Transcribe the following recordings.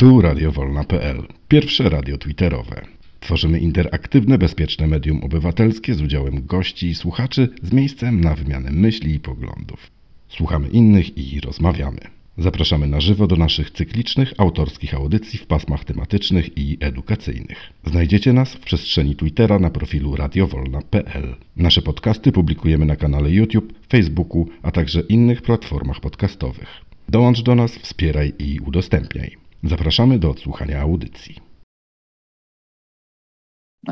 Tu radiowolna.pl, pierwsze radio twitterowe. Tworzymy interaktywne, bezpieczne medium obywatelskie z udziałem gości i słuchaczy z miejscem na wymianę myśli i poglądów. Słuchamy innych i rozmawiamy. Zapraszamy na żywo do naszych cyklicznych, autorskich audycji w pasmach tematycznych i edukacyjnych. Znajdziecie nas w przestrzeni Twittera na profilu radiowolna.pl. Nasze podcasty publikujemy na kanale YouTube, Facebooku, a także innych platformach podcastowych. Dołącz do nas, wspieraj i udostępniaj. Zapraszamy do odsłuchania audycji.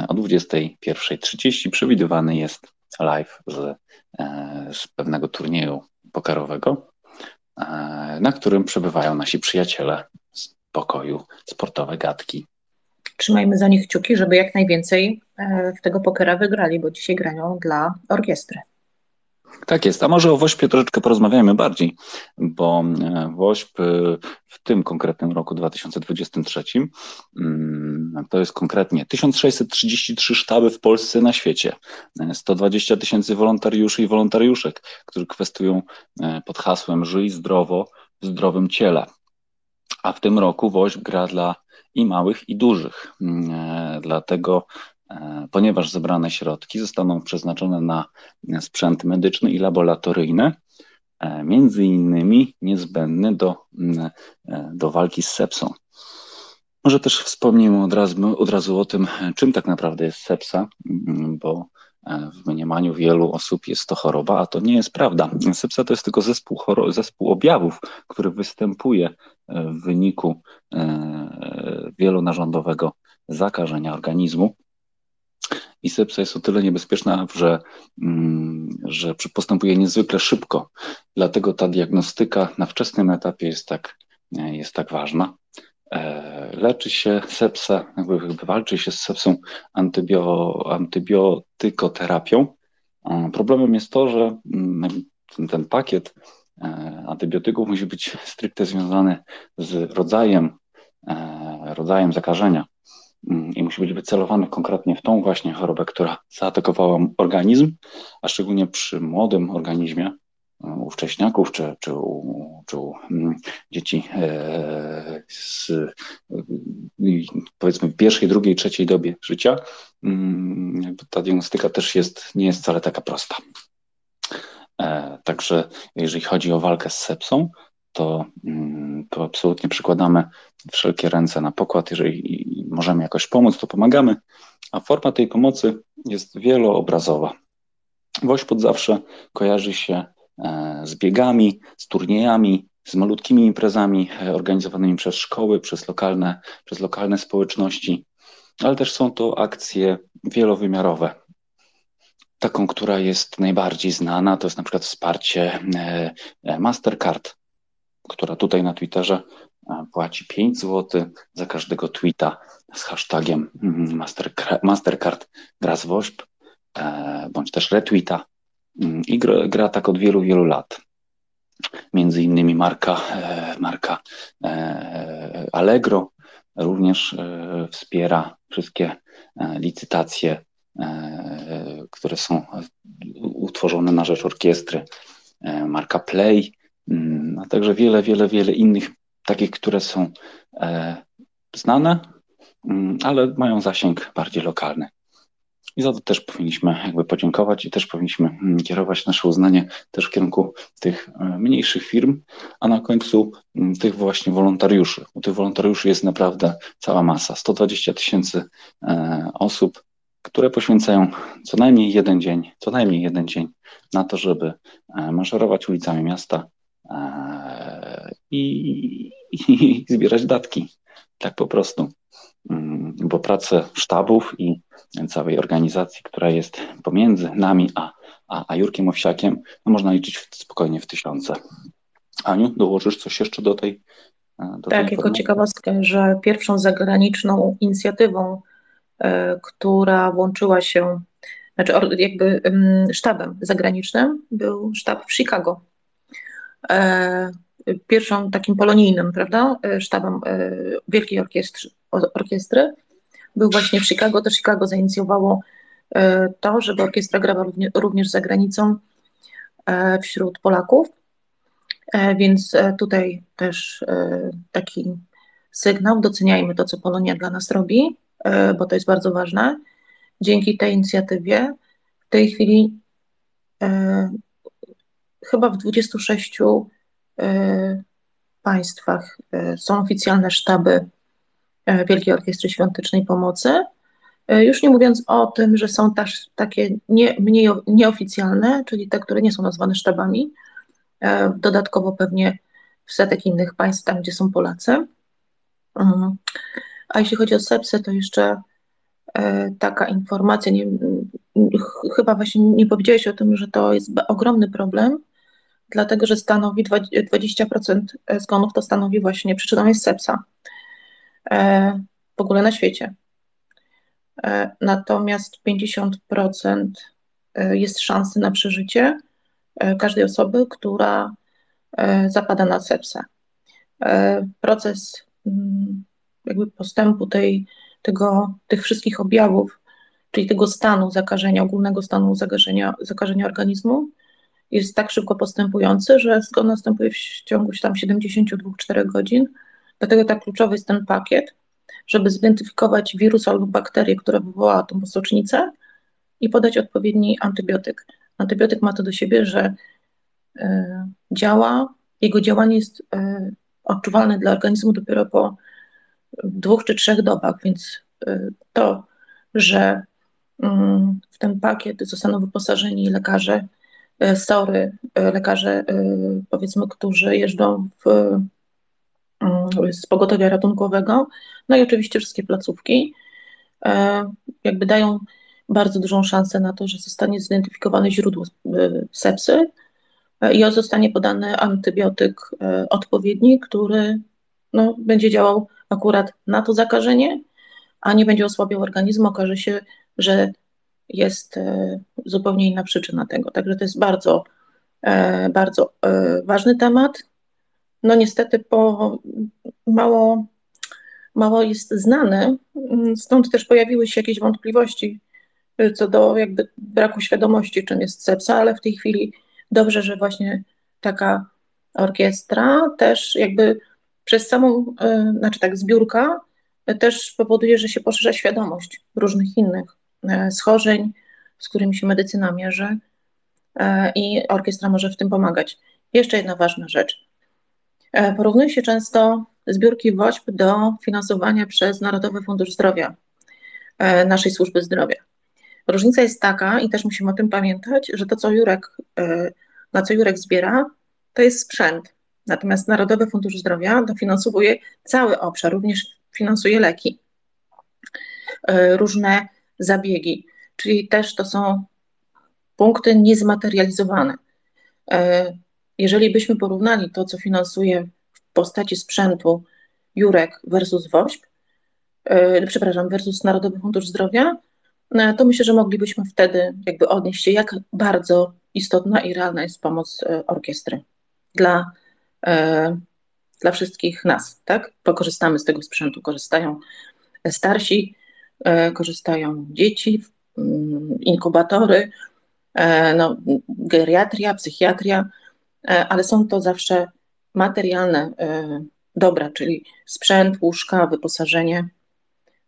O 21.30 przewidywany jest live z, e, z pewnego turnieju pokerowego, e, na którym przebywają nasi przyjaciele z pokoju sportowe gadki. Trzymajmy za nich kciuki, żeby jak najwięcej e, w tego pokera wygrali, bo dzisiaj grają dla orkiestry. Tak jest, a może o Wośpie troszeczkę porozmawiajmy bardziej, bo e, Wośp e, w tym konkretnym roku 2023 mm, to jest konkretnie 1633 sztaby w Polsce na świecie, 120 e, tysięcy wolontariuszy i wolontariuszek, którzy kwestują pod hasłem Żyj zdrowo w zdrowym ciele. A w tym roku Wośp gra dla i małych, i dużych. Mm, dlatego ponieważ zebrane środki zostaną przeznaczone na sprzęt medyczny i laboratoryjny, e, między innymi niezbędny do, e, do walki z sepsą. Może też wspomnimy od razu, od razu o tym, czym tak naprawdę jest sepsa, bo w mniemaniu wielu osób jest to choroba, a to nie jest prawda. Sepsa to jest tylko zespół, zespół objawów, który występuje w wyniku wielonarządowego zakażenia organizmu. I sepsa jest o tyle niebezpieczna, że, mm, że postępuje niezwykle szybko. Dlatego ta diagnostyka na wczesnym etapie jest tak, jest tak ważna. E, leczy się sepsa, jakby walczy się z sepsą antybio, antybiotykoterapią. Problemem jest to, że mm, ten, ten pakiet e, antybiotyków musi być stricte związany z rodzajem, e, rodzajem zakażenia. Mm, i musi być wycelowany konkretnie w tą właśnie chorobę, która zaatakowała organizm, a szczególnie przy młodym organizmie, e, u wcześniaków czy, czy, u, czy u mm, dzieci e, z, powiedzmy w pierwszej, drugiej, trzeciej dobie życia, mm, ta diagnostyka też jest, nie jest wcale taka prosta. E, także jeżeli chodzi o walkę z sepsą, to, to absolutnie przykładamy wszelkie ręce na pokład. Jeżeli możemy jakoś pomóc, to pomagamy. A forma tej pomocy jest wieloobrazowa. Wośpod zawsze kojarzy się e, z biegami, z turniejami, z malutkimi imprezami e, organizowanymi przez szkoły, przez lokalne, przez lokalne społeczności, ale też są to akcje wielowymiarowe. Taką, która jest najbardziej znana, to jest na przykład wsparcie e, Mastercard, która tutaj na Twitterze płaci 5 zł za każdego tweeta z hashtagiem mm, Mastercard, gra z WOŚP, e, bądź też retweeta mm, i gra, tak od wielu, wielu lat. Między innymi marka, e, marka e, Allegro również wspiera wszystkie licytacje, które są utworzone na rzecz orkiestry. Marka Play, a także wiele, wiele, wiele innych takich, które są e, znane, mm, ale mają zasięg bardziej lokalny. I za to też powinniśmy jakby podziękować i też powinniśmy mm, kierować nasze uznanie też w kierunku tych e, mniejszych firm, a na końcu mm, tych właśnie wolontariuszy. U tych wolontariuszy jest naprawdę cała masa. 120 tysięcy e, osób, które poświęcają co najmniej jeden dzień, co najmniej jeden dzień na to, żeby maszerować ulicami miasta i, i zbierać datki. Tak po prostu. Mm, bo pracę sztabów i całej organizacji, która jest pomiędzy nami a, a, a Jurkiem Owsiakiem, no można liczyć w, spokojnie w tysiące. Aniu, dołożysz coś jeszcze do tej. E, do tak, tej jako ciekawostkę, że pierwszą zagraniczną inicjatywą, y, która włączyła się, znaczy jakby y, sztabem zagranicznym, był sztab w Chicago. Y, pierwszą takim polonijnym, prawda, e, sztabem e, Wielkiej Orkiestry, orkiestry był właśnie w Chicago. To Chicago zainicjowało e, to, żeby orkiestra grała również za granicą wśród Polaków. Więc tutaj też taki sygnał, doceniajmy to, co Polonia dla nas robi, bo to jest bardzo ważne. Dzięki tej inicjatywie w tej chwili chyba w 26 państwach są oficjalne sztaby Wielkiej Orkiestry Świątecznej Pomocy. E, już nie mówiąc o tym, że są też takie nie, mniej nieoficjalne, czyli te, które nie są nazwane sztabami, e, dodatkowo pewnie w setek innych państw, tam gdzie są Polacy. Mhm. A jeśli chodzi o sepsę, to jeszcze e, taka informacja, nie, chyba właśnie nie powiedziałeś o tym, że to jest ogromny problem, dlatego że stanowi 20% zgonów, to stanowi właśnie, przyczyną jest sepsa w ogóle na świecie. E, natomiast 50% e, jest szansy na przeżycie e, każdej osoby, która zapada na sepsę. Proces mm, jakby postępu tej, tego, tych wszystkich objawów, czyli tego stanu zakażenia, ogólnego stanu zakażenia, zakażenia organizmu, jest tak szybko postępujący, że zgon następuje w ciągu tam 72-4 godzin. Dlatego tak kluczowy jest ten pakiet, żeby zidentyfikować wirus albo bakterię, która wywołała tą socznicę i podać odpowiedni antybiotyk. Antybiotyk ma to do siebie, że y, działa, jego działanie jest y, odczuwalne dla organizmu dopiero po dwóch czy trzech dobach, więc y, to, że mm, w ten pakiet zostaną wyposażeni lekarze, SORy, lekarze powiedzmy, którzy jeżdżą w Mm, z pogotowia ratunkowego, no i oczywiście wszystkie placówki e, jakby dają bardzo dużą szansę na to, że zostanie zidentyfikowane źródło e, sepsy e, i zostanie podany antybiotyk odpowiedni, który no, będzie działał akurat na to zakażenie, a nie będzie osłabiał organizmu. Okaże się, że jest zupełnie inna przyczyna tego. Także to jest bardzo, bardzo ważny temat. No niestety po mało, mało jest znany, stąd też pojawiły się jakieś wątpliwości co do jakby braku świadomości, czym jest sepsa, ale w tej chwili dobrze, że właśnie taka orkiestra też jakby przez samą, znaczy tak, zbiórka też powoduje, że się poszerza świadomość różnych innych schorzeń, z którymi się medycyna mierzy i orkiestra może w tym pomagać. Jeszcze jedna ważna rzecz. E, porównuje się często zbiórki WOŚP do finansowania przez Narodowy Fundusz Zdrowia e, naszej służby zdrowia. Różnica jest taka, i też musimy o tym pamiętać, że to, co Jurek, e, na co Jurek zbiera, to jest sprzęt. Natomiast Narodowy Fundusz Zdrowia dofinansowuje cały obszar, również finansuje leki, różne zabiegi, czyli też to są punkty niezmaterializowane. Jeżeli byśmy porównali to, co finansuje w postaci sprzętu Jurek versus WOŚP, yy, przepraszam, versus Narodowy Fundusz Zdrowia, yy, to myślę, że moglibyśmy wtedy jakby odnieść się, jak bardzo istotna i realna jest pomoc yy, orkiestry dla, dla wszystkich nas, tak? Pokorzystamy z tego sprzętu, korzystają starsi, korzystają dzieci, mm, inkubatory, no, geriatria, psychiatria, E, ale są to zawsze materialne e, dobra, czyli sprzęt, łóżka, wyposażenie.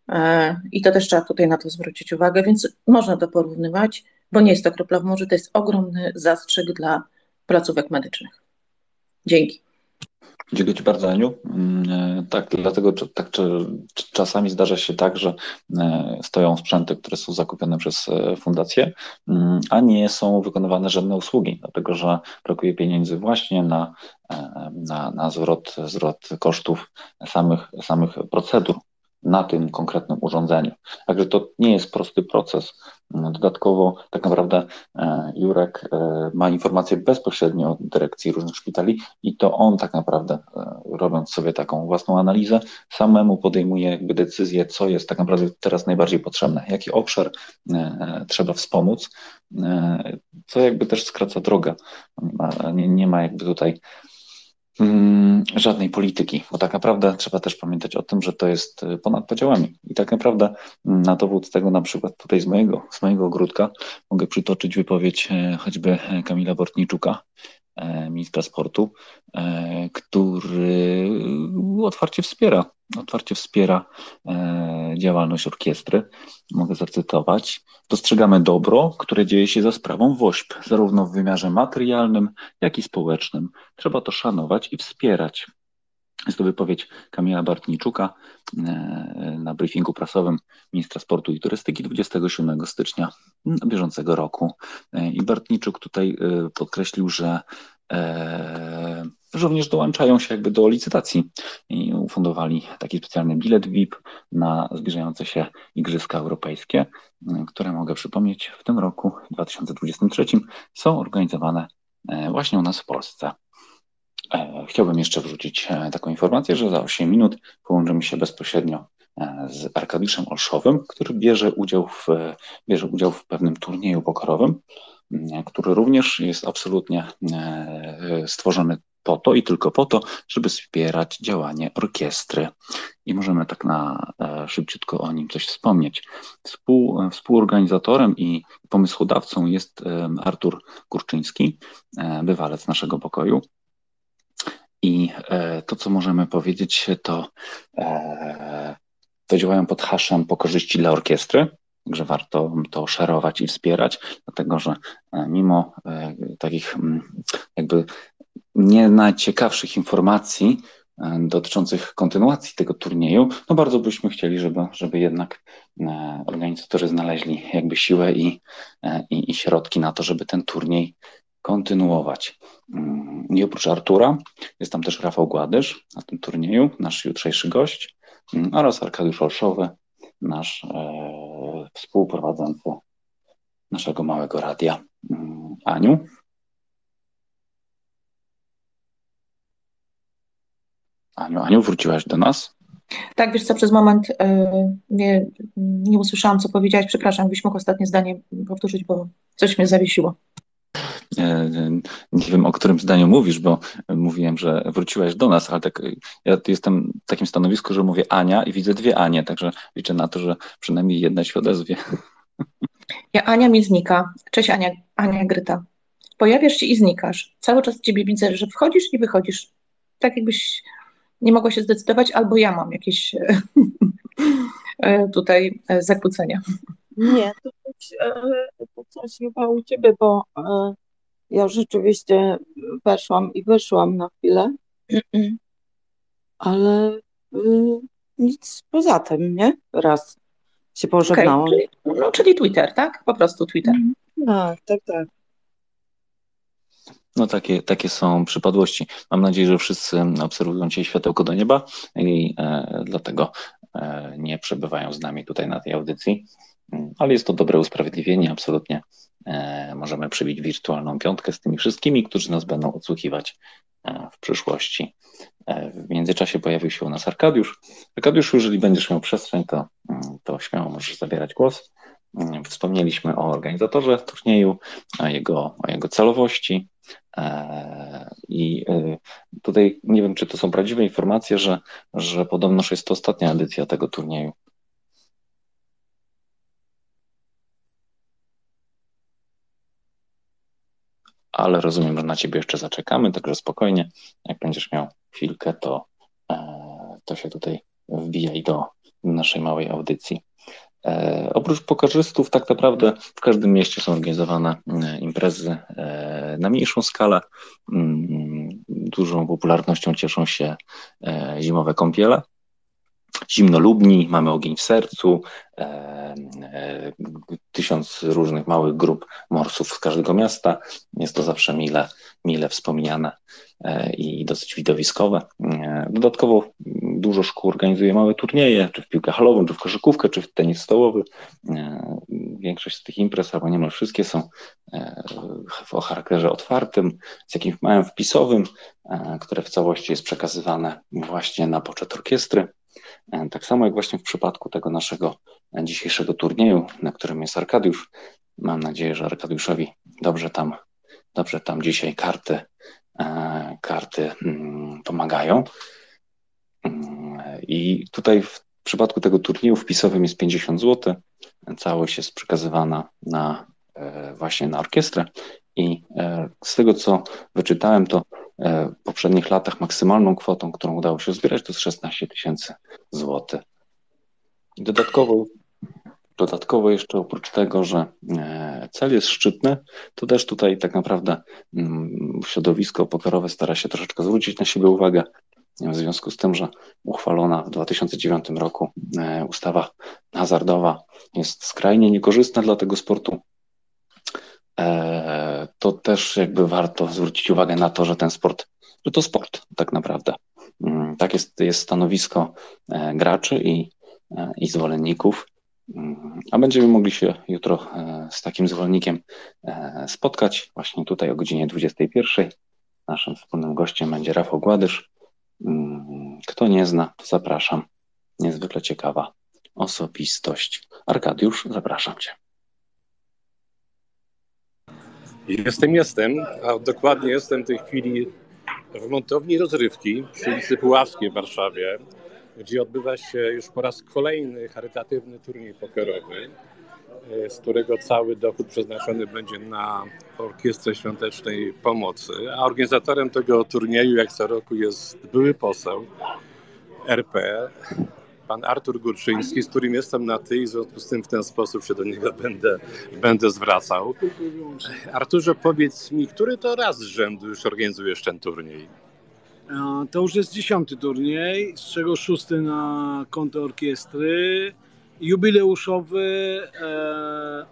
E, I to też trzeba tutaj na to zwrócić uwagę, więc można to porównywać, bo nie jest to kropla w morzu, to jest ogromny zastrzyk dla placówek medycznych. Dzięki. Dziękuję Ci bardzo, Aniu. Mm, e, tak, dlatego tak, czasami zdarza się tak, że e, stoją sprzęty, które są zakupione przez e, fundację, mm, a nie są wykonywane żadne usługi, dlatego że brakuje pieniędzy właśnie na, na, na zwrot, zwrot kosztów samych, samych procedur na tym konkretnym urządzeniu. Także to nie jest prosty proces. Dodatkowo tak naprawdę e, Jurek e, ma informacje bezpośrednio od dyrekcji różnych szpitali i to on tak naprawdę, e, robiąc sobie taką własną analizę, samemu podejmuje jakby decyzję, co jest tak naprawdę teraz najbardziej potrzebne, jaki obszar trzeba wspomóc, co jakby też skraca drogę. Nie, ma jakby tutaj żadnej polityki, bo tak naprawdę trzeba też pamiętać o tym, że to jest y, ponad podziałami. I tak naprawdę mm, na dowód tego na przykład tutaj z mojego, z mojego ogródka mogę przytoczyć wypowiedź e, choćby e, Kamila Bortniczuka, ministra sportu, który ogóle otwarcie wspiera, otwarcie wspiera e, działalność orkiestry. Mogę zacytować. Dostrzegamy dobro, które dzieje się za sprawą WOŚP, zarówno w wymiarze materialnym, jak i społecznym. Trzeba to szanować i wspierać. Jest to wypowiedź Kamila Bartniczuka e, na briefingu prasowym ministra sportu i turystyki 27 stycznia bieżącego roku. E, I Bartniczuk tutaj e, podkreślił, że również dołączają się jakby do licytacji i ufundowali taki specjalny bilet VIP na zbliżające się Igrzyska Europejskie, które mogę przypomnieć w tym roku 2023 są organizowane właśnie u nas w Polsce. E, chciałbym jeszcze wrzucić e, taką informację, że za 8 minut połączymy się bezpośrednio e, z Arkadiuszem Olszowym, który bierze udział w, bierze udział w pewnym turnieju pokorowym, który również jest absolutnie stworzony po to i tylko po to, żeby wspierać działanie orkiestry. I możemy tak na szybciutko o nim coś wspomnieć. Współ, współorganizatorem i pomysłodawcą jest Artur Kurczyński, bywalec naszego pokoju, i e, to, co możemy powiedzieć, to, e, to działają pod haszem po korzyści dla orkiestry, Także warto to szerować i wspierać, dlatego że e, mimo takich jakby nie najciekawszych informacji dotyczących kontynuacji tego turnieju, no bardzo byśmy chcieli, żeby, żeby jednak organizatorzy znaleźli jakby siłę i, i, i środki na to, żeby ten turniej kontynuować. Mm, I oprócz Artura jest tam też Rafał Gładysz na tym turnieju, nasz jutrzejszy gość, mm, oraz Arkadiusz Olszowy, nasz e, współprowadzący naszego małego radia. Mm, Aniu? Aniu, Aniu, wróciłaś do nas? Tak, wiesz co, przez moment y, nie, nie usłyszałam, co powiedziałaś. Przepraszam, byś mógł ostatnie zdanie powtórzyć, bo coś mnie zawiesiło. Nie wiem, o którym zdaniu mówisz, bo mówiłem, że wróciłeś do nas, ale tak, ja jestem w takim stanowisku, że mówię Ania i widzę dwie Anie, także liczę na to, że przynajmniej jedna się odezwie. Ja Ania mi znika. Cześć Ania, Ania Gryta. Pojawiasz się i znikasz. Cały czas ciebie widzę, że wchodzisz i wychodzisz. Tak jakbyś nie mogła się zdecydować, albo ja mam jakieś e, tutaj e, zakłócenia. Nie, to coś, e, to coś chyba u ciebie, bo ja rzeczywiście weszłam i wyszłam na chwilę, ale y, nic poza tym, nie? Raz się pożegnałam. Okay, czyli, no, czyli Twitter, tak? Po prostu Twitter. Tak, tak, tak. No takie, takie są przypadłości. Mam nadzieję, że wszyscy obserwują Cię światełko do nieba i e, dlatego e, nie przebywają z nami tutaj na tej audycji, ale jest to dobre usprawiedliwienie, absolutnie możemy przybić wirtualną piątkę z tymi wszystkimi, którzy nas będą odsłuchiwać e, w przyszłości. E, w międzyczasie pojawił się u nas Arkadiusz. Arkadiusz, jeżeli będziesz miał przestrzeń, to, mm, to śmiało możesz zabierać głos. Mm, wspomnieliśmy o organizatorze turnieju, o jego, o jego celowości. I tutaj nie wiem, czy to są prawdziwe informacje, że, że podobnoż jest to ostatnia edycja tego turnieju. Ale rozumiem, że na ciebie jeszcze zaczekamy, także spokojnie, jak będziesz miał chwilkę, to, e, to się tutaj wbijaj do naszej małej audycji. E, oprócz pokarzystów, tak naprawdę w każdym mieście są organizowane e, imprezy na mniejszą skalę. Mm, dużą popularnością cieszą się zimowe kąpiele zimnolubni, mamy ogień w sercu, e, e, tysiąc różnych małych grup morsów z każdego miasta. Jest to zawsze mile, mile wspomniane e, i dosyć widowiskowe. Dodatkowo dużo szkół organizuje małe turnieje, czy w piłkę halową, czy w koszykówkę, czy w tenis stołowy. Większość z tych imprez, albo niemal wszystkie są o charakterze otwartym, z jakimś małym wpisowym, które w całości jest przekazywane właśnie na poczet orkiestry. E, tak samo jak właśnie w przypadku tego naszego dzisiejszego turnieju, na którym jest Arkadiusz. Mam nadzieję, że Arkadiuszowi dobrze tam, dobrze tam dzisiaj karty, e, karty mm, pomagają. Mm, I tutaj w przypadku tego turnieju wpisowym jest 50 zł. Całość jest przekazywana na, e, właśnie na orkiestrę. I z tego, co wyczytałem, to w poprzednich latach maksymalną kwotą, którą udało się zbierać, to jest 16 tysięcy złotych. Dodatkowo, dodatkowo jeszcze oprócz tego, że cel jest szczytny, to też tutaj tak naprawdę mm, środowisko pokerowe stara się troszeczkę zwrócić na siebie uwagę, w związku z tym, że uchwalona w 2009 roku e, ustawa hazardowa jest skrajnie niekorzystna dla tego sportu, e, to też jakby warto zwrócić uwagę na to, że ten sport, że to sport tak naprawdę. Mm, tak jest, jest stanowisko e, graczy i, i zwolenników. Mm, a będziemy mogli się jutro z takim zwolennikiem spotkać właśnie tutaj o godzinie 21. Naszym wspólnym gościem będzie Rafał Gładysz, Mm, kto nie zna, zapraszam. Niezwykle ciekawa osobistość. Arkadiusz, zapraszam Cię. Jestem, jestem, a dokładnie jestem w tej chwili w montowni rozrywki przy ulicy Puławskiej w Warszawie, gdzie odbywa się już po raz kolejny charytatywny turniej pokerowy. E, z którego cały dochód przeznaczony będzie na Orkiestrę Świątecznej Pomocy. A organizatorem tego turnieju, jak co roku, jest były poseł RP, pan Artur Górczyński, z którym jestem na ty i w związku z tym w ten sposób się do niego będę, będę zwracał. Arturze, powiedz mi, który to raz z rzędu już organizujesz ten turniej? To już jest dziesiąty turniej, z czego szósty na konto orkiestry jubileuszowy. E,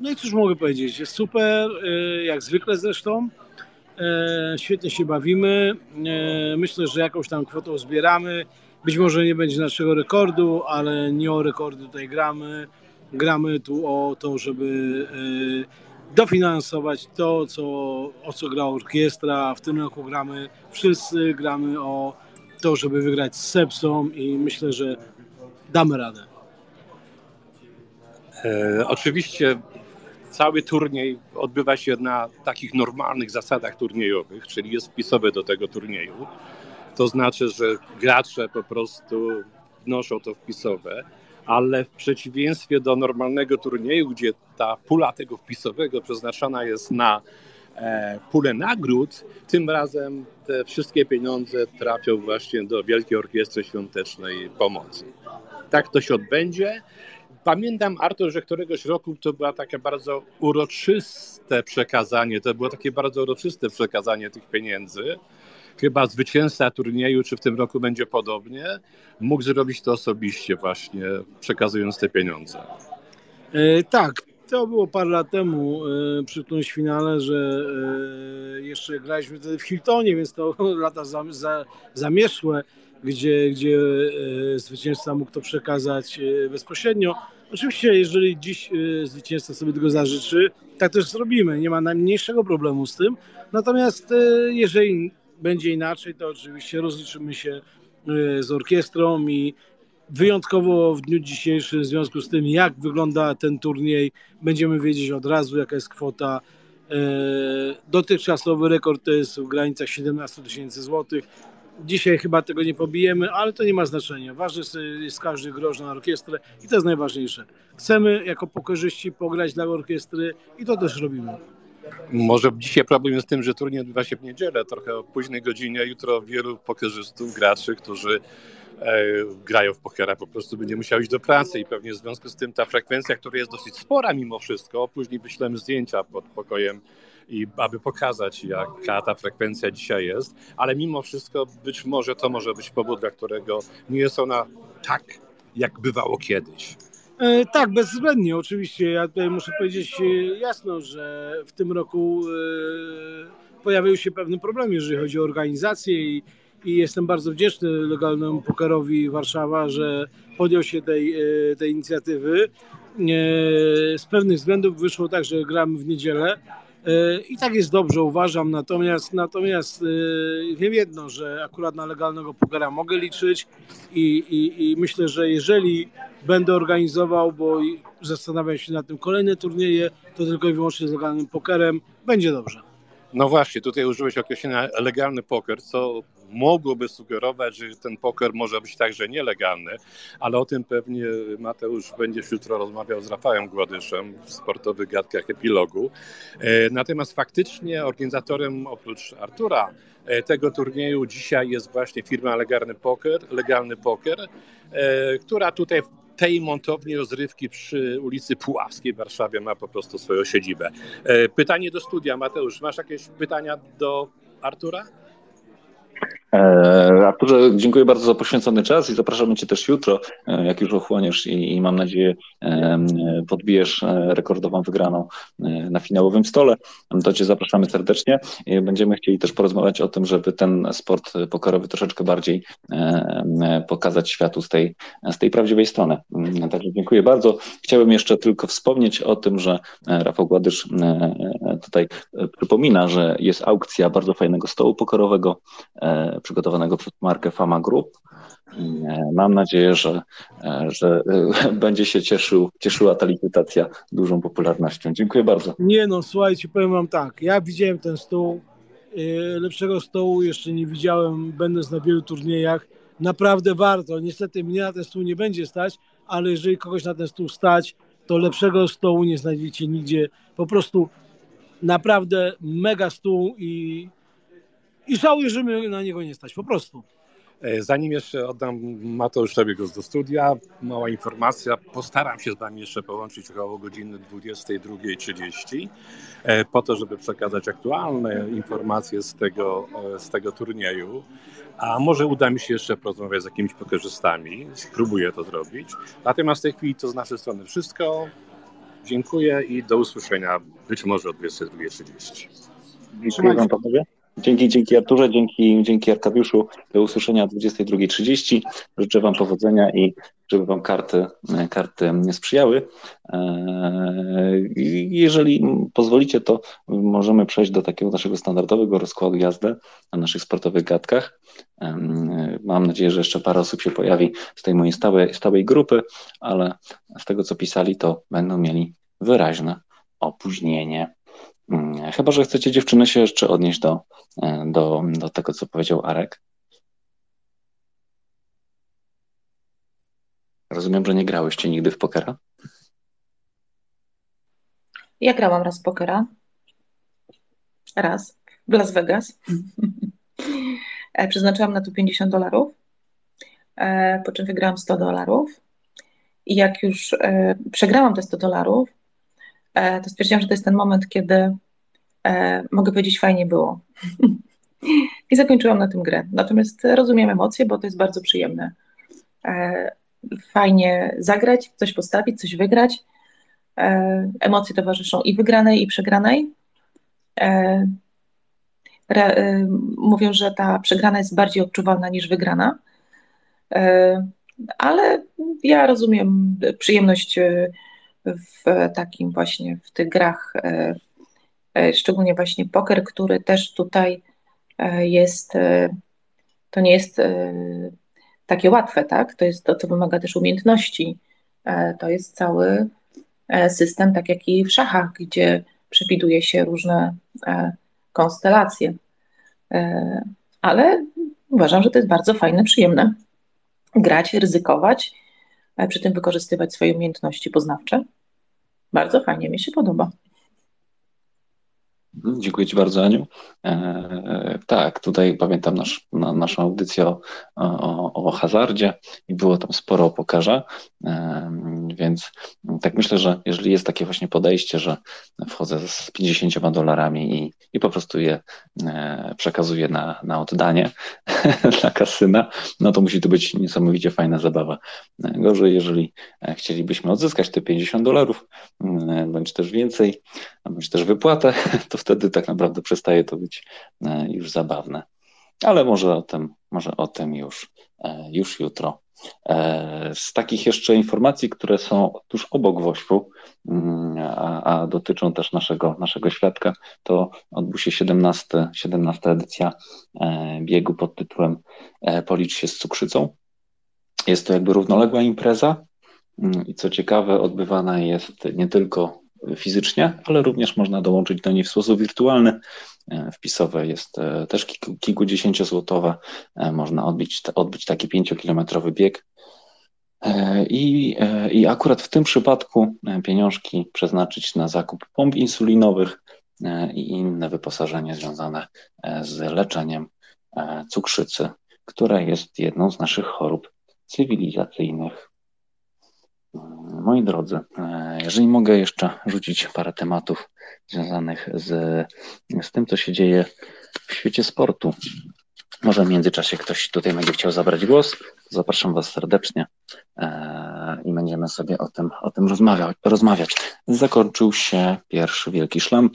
no i cóż mogę powiedzieć, jest super, e, jak zwykle zresztą. E, świetnie się bawimy. Myślę, że jakąś tam kwotą zbieramy. Być może nie będzie naszego rekordu, ale nie o rekordy tutaj gramy. Gramy tu o to, żeby dofinansować to, co, o co gra orkiestra. W tym roku gramy wszyscy, gramy o to, żeby wygrać z Sepsą i myślę, że damy radę. E, oczywiście cały turniej odbywa się na takich normalnych zasadach turniejowych, czyli jest wpisowy do tego turnieju. To znaczy, że gracze po prostu wnoszą to wpisowe, ale w przeciwieństwie do normalnego turnieju, gdzie ta pula tego wpisowego przeznaczona jest na e, pulę nagród, tym razem te wszystkie pieniądze trafią właśnie do Wielkiej Orkiestry Świątecznej Pomocy tak to się odbędzie. Pamiętam, Artur, że któregoś roku to była takie bardzo uroczyste przekazanie, to było takie bardzo uroczyste przekazanie tych pieniędzy. Chyba zwycięzca turnieju, czy w tym roku będzie podobnie, mógł zrobić to osobiście właśnie, przekazując te pieniądze. E, tak, to było parę lat temu e, przy którymś finale, że e, jeszcze graliśmy wtedy w Hiltonie, więc to lata za, za, zamieszłe gdzie, gdzie zwycięzca mógł to przekazać bezpośrednio. Oczywiście, jeżeli dziś zwycięzca sobie tego zażyczy, tak też zrobimy. Nie ma najmniejszego problemu z tym. Natomiast jeżeli będzie inaczej, to oczywiście rozliczymy się z orkiestrą i wyjątkowo w dniu dzisiejszym, w związku z tym, jak wygląda ten turniej, będziemy wiedzieć od razu, jaka jest kwota. Dotychczasowy rekord to jest w granicach 17 tysięcy złotych. Dzisiaj chyba tego nie pobijemy, ale to nie ma znaczenia. Ważny jest każdy grosz na orkiestrę i to jest najważniejsze. Chcemy jako pokorzyści pograć dla orkiestry i to też robimy. Może dzisiaj problem jest z tym, że turniej odbywa się w niedzielę, trochę o późnej godzinie. Jutro wielu pokerzystów, graczy, którzy e, grają w pokera, po prostu będzie musiał iść do pracy i pewnie w związku z tym ta frekwencja, która jest dosyć spora mimo wszystko, później wyślemy zdjęcia pod pokojem i aby pokazać, jaka ta frekwencja dzisiaj jest, ale mimo wszystko być może to może być powód, dla którego nie jest ona tak, jak bywało kiedyś. E, tak, bezwzględnie, oczywiście. Ja tutaj muszę powiedzieć e, jasno, że w tym roku e, pojawiły się pewne problemy, jeżeli chodzi o organizację i, i jestem bardzo wdzięczny legalnemu pokerowi Warszawa, że podjął się tej, tej inicjatywy. Z pewnych względów wyszło tak, że gramy w niedzielę, I tak jest dobrze, uważam. Natomiast, natomiast e, wiem jedno, że akurat na legalnego pokera mogę liczyć i, i, i myślę, że jeżeli będę organizował, bo zastanawiam się nad tym kolejne turnieje, to tylko i wyłącznie z legalnym pokerem, będzie dobrze. No właśnie, tutaj użyłeś określenia legalny poker, co mogłoby sugerować, że ten poker może być także nielegalny, ale o tym pewnie Mateusz będzie jutro rozmawiał z Rafałem Gładyszem w sportowych gadkach epilogu. E, natomiast faktycznie organizatorem oprócz Artura e, tego turnieju dzisiaj jest właśnie firma Legalny Poker, Legalny Poker, e, która tutaj w tej montowni rozrywki przy ulicy Puławskiej w Warszawie ma po prostu swoją siedzibę. Pytanie do studia. Mateusz, masz jakieś pytania do Artura? E, Arturze, dziękuję bardzo za poświęcony czas i zapraszamy Cię też jutro, e, jak już ochłoniesz i, i mam nadzieję e, podbijesz rekordową wygraną na finałowym stole. To Cię zapraszamy serdecznie. Będziemy chcieli też porozmawiać o tym, żeby ten sport pokerowy troszeczkę bardziej pokazać światu z tej, z tej prawdziwej strony. Także dziękuję bardzo. Chciałbym jeszcze tylko wspomnieć o tym, że Rafał Gładysz tutaj przypomina, że jest aukcja bardzo fajnego stołu pokerowego przygotowanego przez markę Fama Group. E, mam nadzieję, że, e, że e, będzie się cieszył, cieszyła ta licytacja dużą popularnością. Dziękuję bardzo. Nie no, słuchajcie, powiem wam tak, ja widziałem ten stół, lepszego stołu jeszcze nie widziałem, będąc na wielu turniejach. Naprawdę warto, niestety mnie na ten stół nie będzie stać, ale jeżeli kogoś na ten stół stać, to lepszego stołu nie znajdziecie nigdzie. Po prostu naprawdę mega stół i i żałuję, że my na niego nie stać, po prostu. E, zanim jeszcze oddam Mateuszowi głos do studia, mała informacja. Postaram się z Wami jeszcze połączyć około godziny 22.30 e, po to, żeby przekazać aktualne informacje z tego, e, z tego turnieju. A może uda mi się jeszcze porozmawiać z jakimiś pokerzystami. Spróbuję to zrobić. Natomiast w tej chwili to z naszej strony wszystko. Dziękuję i do usłyszenia być może o 22.30. Dziękuję Wam panowie. Dzięki, dzięki Arturze, dzięki, dzięki Arkadiuszu. Do usłyszenia o 22.30. Życzę Wam powodzenia i żeby Wam karty, karty sprzyjały. Eee, jeżeli pozwolicie, to możemy przejść do takiego naszego standardowego rozkładu jazdy na naszych sportowych gadkach. Eee, mam nadzieję, że jeszcze parę osób się pojawi z tej mojej stałej, stałej grupy, ale z tego co pisali, to będą mieli wyraźne opóźnienie. Mm, chyba, że chcecie dziewczyny się jeszcze odnieść do, e, do, do tego, co powiedział Arek. Rozumiem, że nie grałyście nigdy w pokera? Ja grałam raz w pokera. Raz. W Las Vegas. E, przeznaczyłam na to 50 dolarów, e, po czym wygrałam 100 dolarów. I jak już przegrałam te 100 dolarów, to stwierdziłam, że to jest ten moment, kiedy e, mogę powiedzieć, fajnie było. I zakończyłam na tym grę. Natomiast rozumiem emocje, bo to jest bardzo przyjemne. E, fajnie zagrać, coś postawić, coś wygrać. Emocje towarzyszą i wygranej, i przegranej. Mówią, że ta przegrana jest bardziej odczuwalna niż wygrana. Ale ja rozumiem przyjemność w takim właśnie, w tych grach, e, e, szczególnie właśnie poker, który też tutaj e, jest, to nie jest takie łatwe, tak? To jest to, co wymaga też umiejętności. To jest cały system, tak jak i w szachach, gdzie przewiduje się różne konstelacje. Ale uważam, że to jest bardzo fajne, przyjemne grać, ryzykować przy tym wykorzystywać swoje umiejętności poznawcze. Bardzo fajnie, mi się podoba. Dziękuję Ci bardzo, Aniu. E, tak, tutaj pamiętam nasz, na, naszą audycję o, o, o, hazardzie i było tam sporo o e, więc tak myślę, że jeżeli jest takie właśnie podejście, że wchodzę z 50 dolarami i, i po prostu je e, przekazuję na, na oddanie dla kasyna, no to musi to być niesamowicie fajna zabawa. Gorzej, jeżeli chcielibyśmy odzyskać te 50 dolarów, bądź też więcej, bądź też wypłatę, to wtedy tak naprawdę przestaje to być e, już zabawne. Ale może o tym, może o tym już, e, już jutro. E, z takich jeszcze informacji, które są tuż obok Wośpu, mm, a, a, dotyczą też naszego, naszego świadka, to odbył się 17, 17 edycja biegu pod tytułem Policz się z cukrzycą. Jest to jakby równoległa impreza mm, i co ciekawe, odbywana jest nie tylko fizycznie, ale również można dołączyć do niej w sposób wirtualny. wpisowe jest też kilkudziesięciozłotowe. Można odbić, odbyć taki pięciokilometrowy bieg. I, I akurat w tym przypadku pieniążki przeznaczyć na zakup pomp insulinowych i inne wyposażenie związane z leczeniem cukrzycy, która jest jedną z naszych chorób cywilizacyjnych. Moi drodzy, jeżeli mogę jeszcze rzucić parę tematów związanych z, z tym, co się dzieje w świecie sportu. Może w międzyczasie ktoś tutaj będzie chciał zabrać głos. Zapraszam Was serdecznie e, i będziemy sobie o tym, o tym rozmawiać, rozmawiać. Zakończył się pierwszy wielki szlam.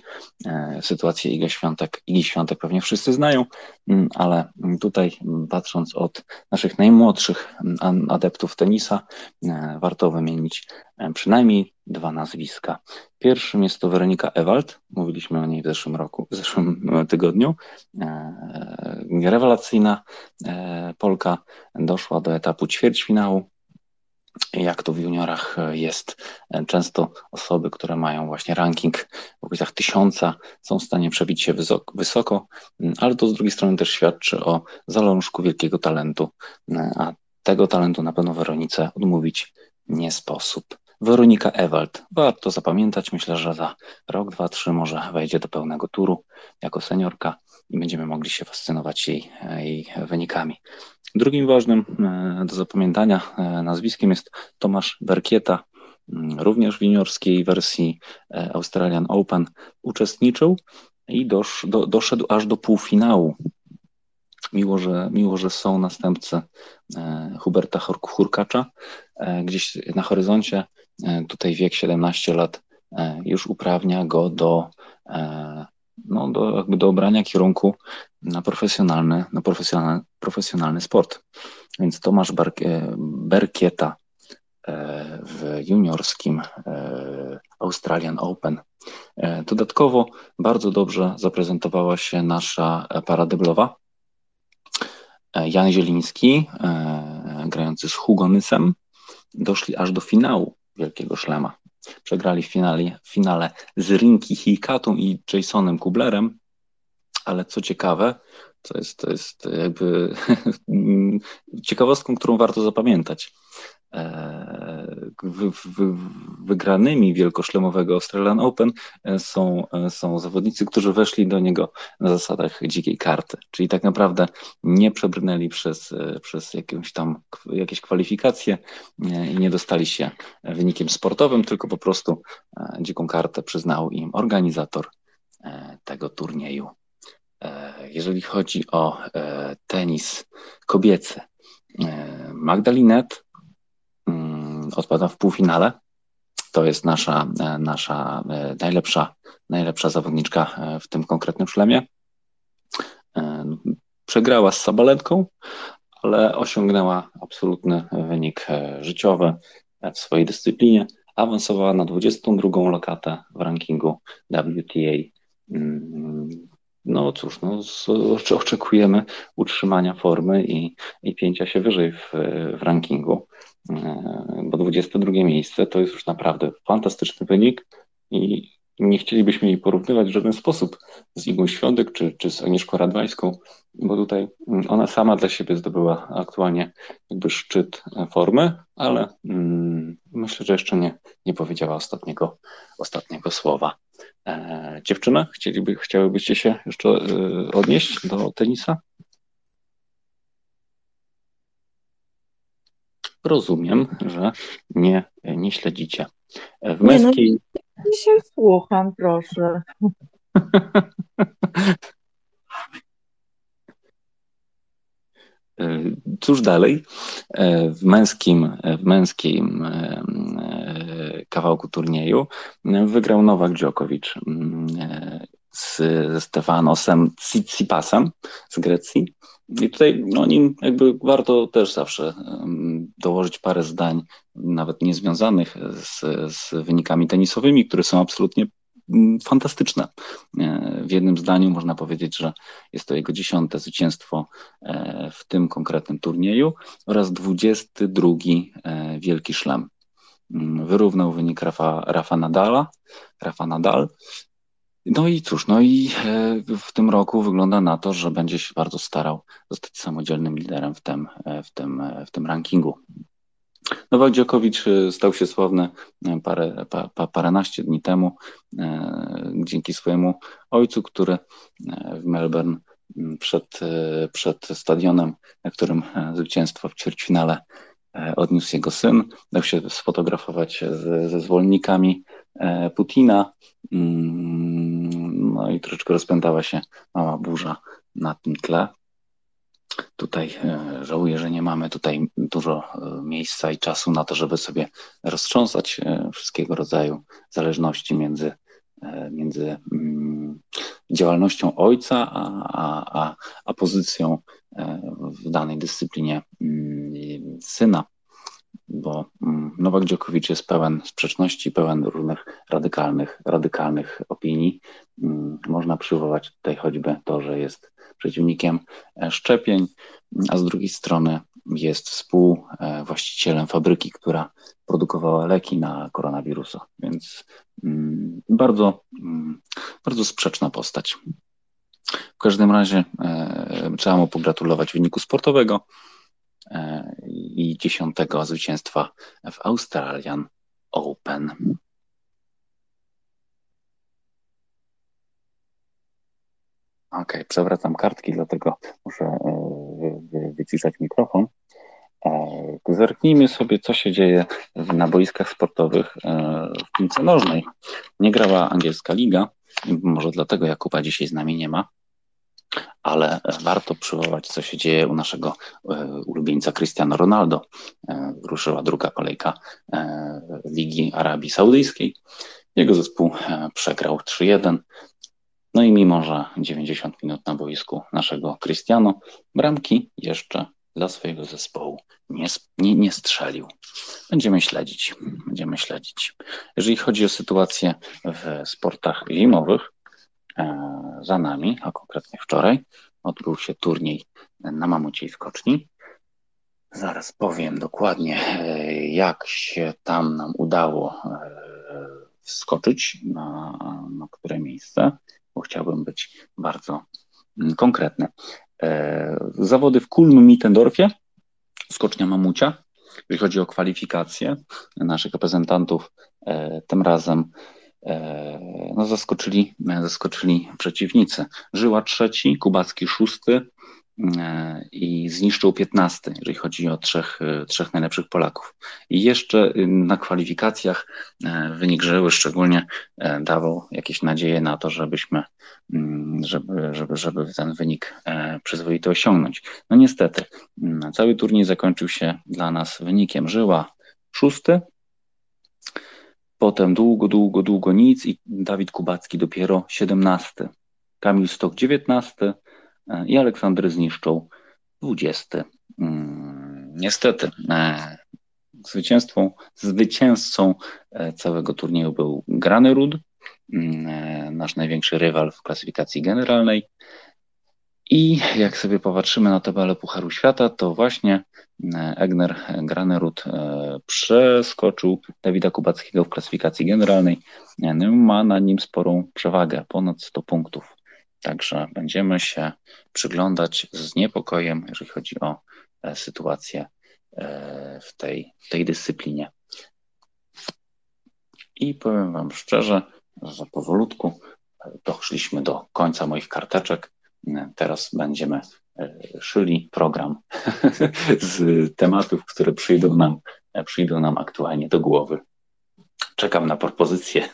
E, sytuację Igi Świątek, Igi Świątek pewnie wszyscy znają, mm, ale tutaj patrząc od naszych najmłodszych mm, adeptów tenisa, e, warto wymienić przynajmniej dwa nazwiska. Pierwszym jest to Weronika Ewald, mówiliśmy o niej w zeszłym roku, w zeszłym tygodniu. Rewelacyjna Polka doszła do etapu ćwierćfinału. Jak to w juniorach jest, często osoby, które mają właśnie ranking w okolicach tysiąca, są w stanie przebić się wysoko, ale to z drugiej strony też świadczy o zalążku wielkiego talentu, a tego talentu na pewno Weronice odmówić nie sposób. Weronika Ewald. Warto zapamiętać, myślę, że za rok, dwa, trzy może wejdzie do pełnego turu jako seniorka i będziemy mogli się fascynować jej, jej wynikami. Drugim ważnym e, do zapamiętania e, nazwiskiem jest Tomasz Berkieta, mm, również w juniorskiej wersji e, Australian Open uczestniczył i dosz, do, doszedł aż do półfinału. Miło że, miło, że są następcy Huberta Hurkacza gdzieś na horyzoncie. Tutaj wiek 17 lat już uprawnia go do no, do, jakby do obrania kierunku na profesjonalny, na profesjonalny, profesjonalny sport. Więc Tomasz Berkieta e, w juniorskim e, Australian Open. E, dodatkowo bardzo dobrze zaprezentowała się nasza para deblowa. Jan Zieliński, grający z Hugonysem, doszli aż do finału Wielkiego Szlema. Przegrali w finale, w finale z Rinki Hikatą i Jasonem Kublerem, ale co ciekawe, to jest, to jest jakby ciekawostką, którą warto zapamiętać. E, wygranymi wielkoszlemowego Australian Open e, są, e, są zawodnicy, którzy weszli do niego na zasadach dzikiej karty, czyli tak naprawdę nie przebrnęli przez, przez jakąś tam, jakieś kwalifikacje i nie dostali się wynikiem sportowym, tylko po prostu dziką kartę przyznał im organizator tego turnieju. Jeżeli chodzi o tenis kobiecy, Magdalinet odpada w półfinale. To jest nasza, e, nasza e, najlepsza, najlepsza zawodniczka e, w tym konkretnym szlemie. Przegrała z Sabaletką, ale osiągnęła absolutny wynik życiowy w swojej dyscyplinie. Awansowała na 22 lokatę w rankingu WTA. No cóż, no, oczekujemy utrzymania formy i, i pięcia się wyżej w, w rankingu. E, bo 22 miejsce to jest już naprawdę fantastyczny wynik i nie chcielibyśmy jej porównywać w żaden sposób z Igą Świątek czy, czy z Agnieszką Radwańską, bo tutaj mm, ona sama dla siebie zdobyła aktualnie jakby szczyt formy, ale mm, myślę, że jeszcze nie, nie powiedziała ostatniego, ostatniego słowa. E, dziewczyna, chcieliby, chciałybyście się jeszcze e, odnieść do tenisa? Rozumiem, że nie, nie śledzicie. W męskiej... Dzisiaj słucham, proszę. Cóż dalej? W męskim, w męskim e, kawałku turnieju wygrał Nowak Djokovic e, z, ze Stefanosem Tsitsipasem z Grecji. I tutaj o no, nim jakby warto też zawsze dołożyć parę zdań, nawet niezwiązanych z, z wynikami tenisowymi, które są absolutnie mm, fantastyczne. E, w jednym zdaniu można powiedzieć, że jest to jego dziesiąte zwycięstwo e, w tym konkretnym turnieju oraz dwudziesty drugi e, wielki szlam. Mm, wyrównał wynik Rafa, Rafa Nadala, Rafa Nadal No i cóż, no i w tym roku wygląda na to, że będzie się bardzo starał zostać samodzielnym liderem w tym, w tym, w tym rankingu. Nowak Dziokowicz stał się sławny parę, pa, paręnaście dni temu dzięki swojemu ojcu, który w Melbourne przed, przed stadionem, na którym zwycięstwo w ćwierćfinale odniósł jego syn. Dał się sfotografować z, ze zwolennikami Putina. No i troszeczkę rozpętała się mała burza na tym tle. Tutaj żałuję, że nie mamy tutaj dużo miejsca i czasu na to, żeby sobie roztrząsać wszystkiego rodzaju zależności między, między działalnością ojca, a, a, a, a pozycją e, w danej dyscyplinie mm, syna, bo mm, Nowak Dziokowicz jest pełen sprzeczności, pełen różnych radykalnych, radykalnych opinii. Mm, można przywołać tutaj choćby to, że jest przeciwnikiem e, szczepień, a z drugiej strony jest współwłaścicielem fabryki, która produkowała leki na koronawirusa, więc mm, bardzo, bardzo sprzeczna postać. W każdym razie e, trzeba mu pogratulować wyniku sportowego i dziesiątego zwycięstwa w Australian Open. Ok, przewracam kartki, dlatego muszę e, wyciszać mikrofon. E, zerknijmy sobie, co się dzieje na boiskach sportowych e, w piłce nożnej. Nie grała angielska liga, może dlatego Jakuba dzisiaj z nami nie ma, ale warto przywołać, co się dzieje u naszego ulubieńca Cristiano Ronaldo. Ruszyła druga kolejka Ligi Arabii Saudyjskiej. Jego zespół przegrał 3-1. No i mimo, że 90 minut na boisku naszego Cristiano, bramki jeszcze dla swojego zespołu nie, nie, nie strzelił. Będziemy śledzić. Będziemy śledzić. Jeżeli chodzi o sytuację w sportach zimowych, e, za nami, a konkretnie wczoraj, odbył się turniej na mamuciej skoczni. Zaraz powiem dokładnie, e, jak się tam nam udało e, wskoczyć, na, na które miejsce bo chciałbym być bardzo mm, konkretny. E, zawody w Kulm Mittendorfie, skocznia mamucia. Jeżeli chodzi o kwalifikacje naszych reprezentantów, e, tym razem e, no zaskoczyli, zaskoczyli przeciwnicy. Żyła trzeci, Kubacki szósty, E, i zniszczył 15, jeżeli chodzi o trzech, e, trzech najlepszych Polaków. I jeszcze y, na kwalifikacjach e, wynik Żyły szczególnie dawał jakieś nadzieje na to, żebyśmy, mm, żeby, żeby, żeby ten wynik przyzwoity osiągnąć. No niestety, mm, cały turniej zakończył się dla nas wynikiem Żyła szósty, potem długo, długo, długo nic i Dawid Kubacki dopiero 17. Kamil Stok 19, i Aleksander zniszczą 20. Mm, niestety, e, zwycięstwą, zwycięzcą e, całego turnieju był Granerud, mm, e, nasz największy rywal w klasyfikacji generalnej. I jak sobie popatrzymy na tabelę Pucharu Świata, to właśnie Egner Granerud przeskoczył Dawida Kubackiego w klasyfikacji generalnej. Ma na nim sporą przewagę, ponad 100 punktów. Także będziemy się przyglądać z niepokojem, jeżeli chodzi o e, sytuację e, w tej, tej dyscyplinie. I powiem Wam szczerze, że powolutku e, doszliśmy do końca moich karteczek. Teraz będziemy szyli program z tematów, które przyjdą nam, przyjdą nam aktualnie do głowy. Czekam na propozycje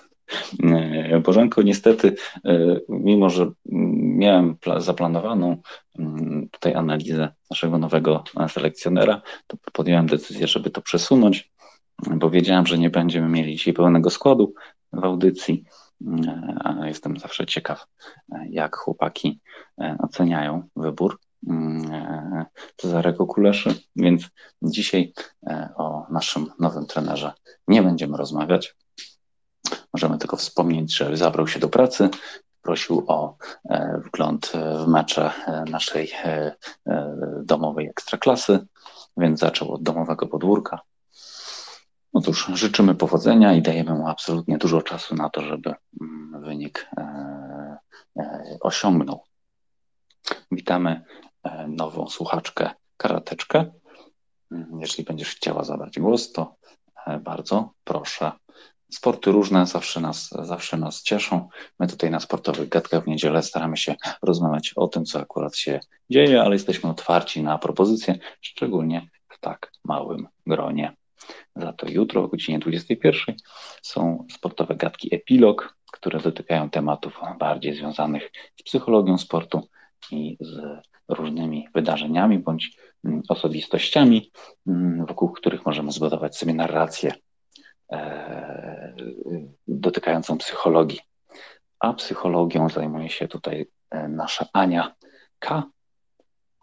E, Bożenko, niestety, e, mimo że miałem zaplanowaną mm, tutaj analizę naszego nowego selekcjonera, to podjąłem decyzję, żeby to przesunąć, bo wiedziałem, że nie będziemy mieli dzisiaj pełnego składu w audycji. E, jestem zawsze ciekaw, jak chłopaki oceniają wybór Cezarego Kuleszy, więc dzisiaj o naszym nowym trenerze nie będziemy rozmawiać. Możemy tylko wspomnieć, że zabrał się do pracy, prosił o e, wgląd w mecze e, naszej e, domowej ekstraklasy, więc zaczął od domowego podwórka. No życzymy powodzenia i dajemy mu absolutnie dużo czasu na to, żeby mm, wynik e, e, osiągnął. Witamy e, nową słuchaczkę, karateczkę. Mm, jeżeli będziesz chciała zabrać głos, to bardzo proszę. Sporty różne zawsze nas, zawsze nas cieszą. My tutaj na sportowych gadkach w niedzielę staramy się rozmawiać o tym, co akurat się dzieje, ale jesteśmy otwarci na propozycje, szczególnie w tak małym gronie. Za to jutro o godzinie 21 są sportowe gadki Epilog, które dotykają tematów bardziej związanych z psychologią sportu i z różnymi wydarzeniami bądź mm, osobistościami, mm, wokół których możemy zbudować sobie narrację e, dotykającą psychologii. A psychologią zajmuje się tutaj e, nasza Ania K.,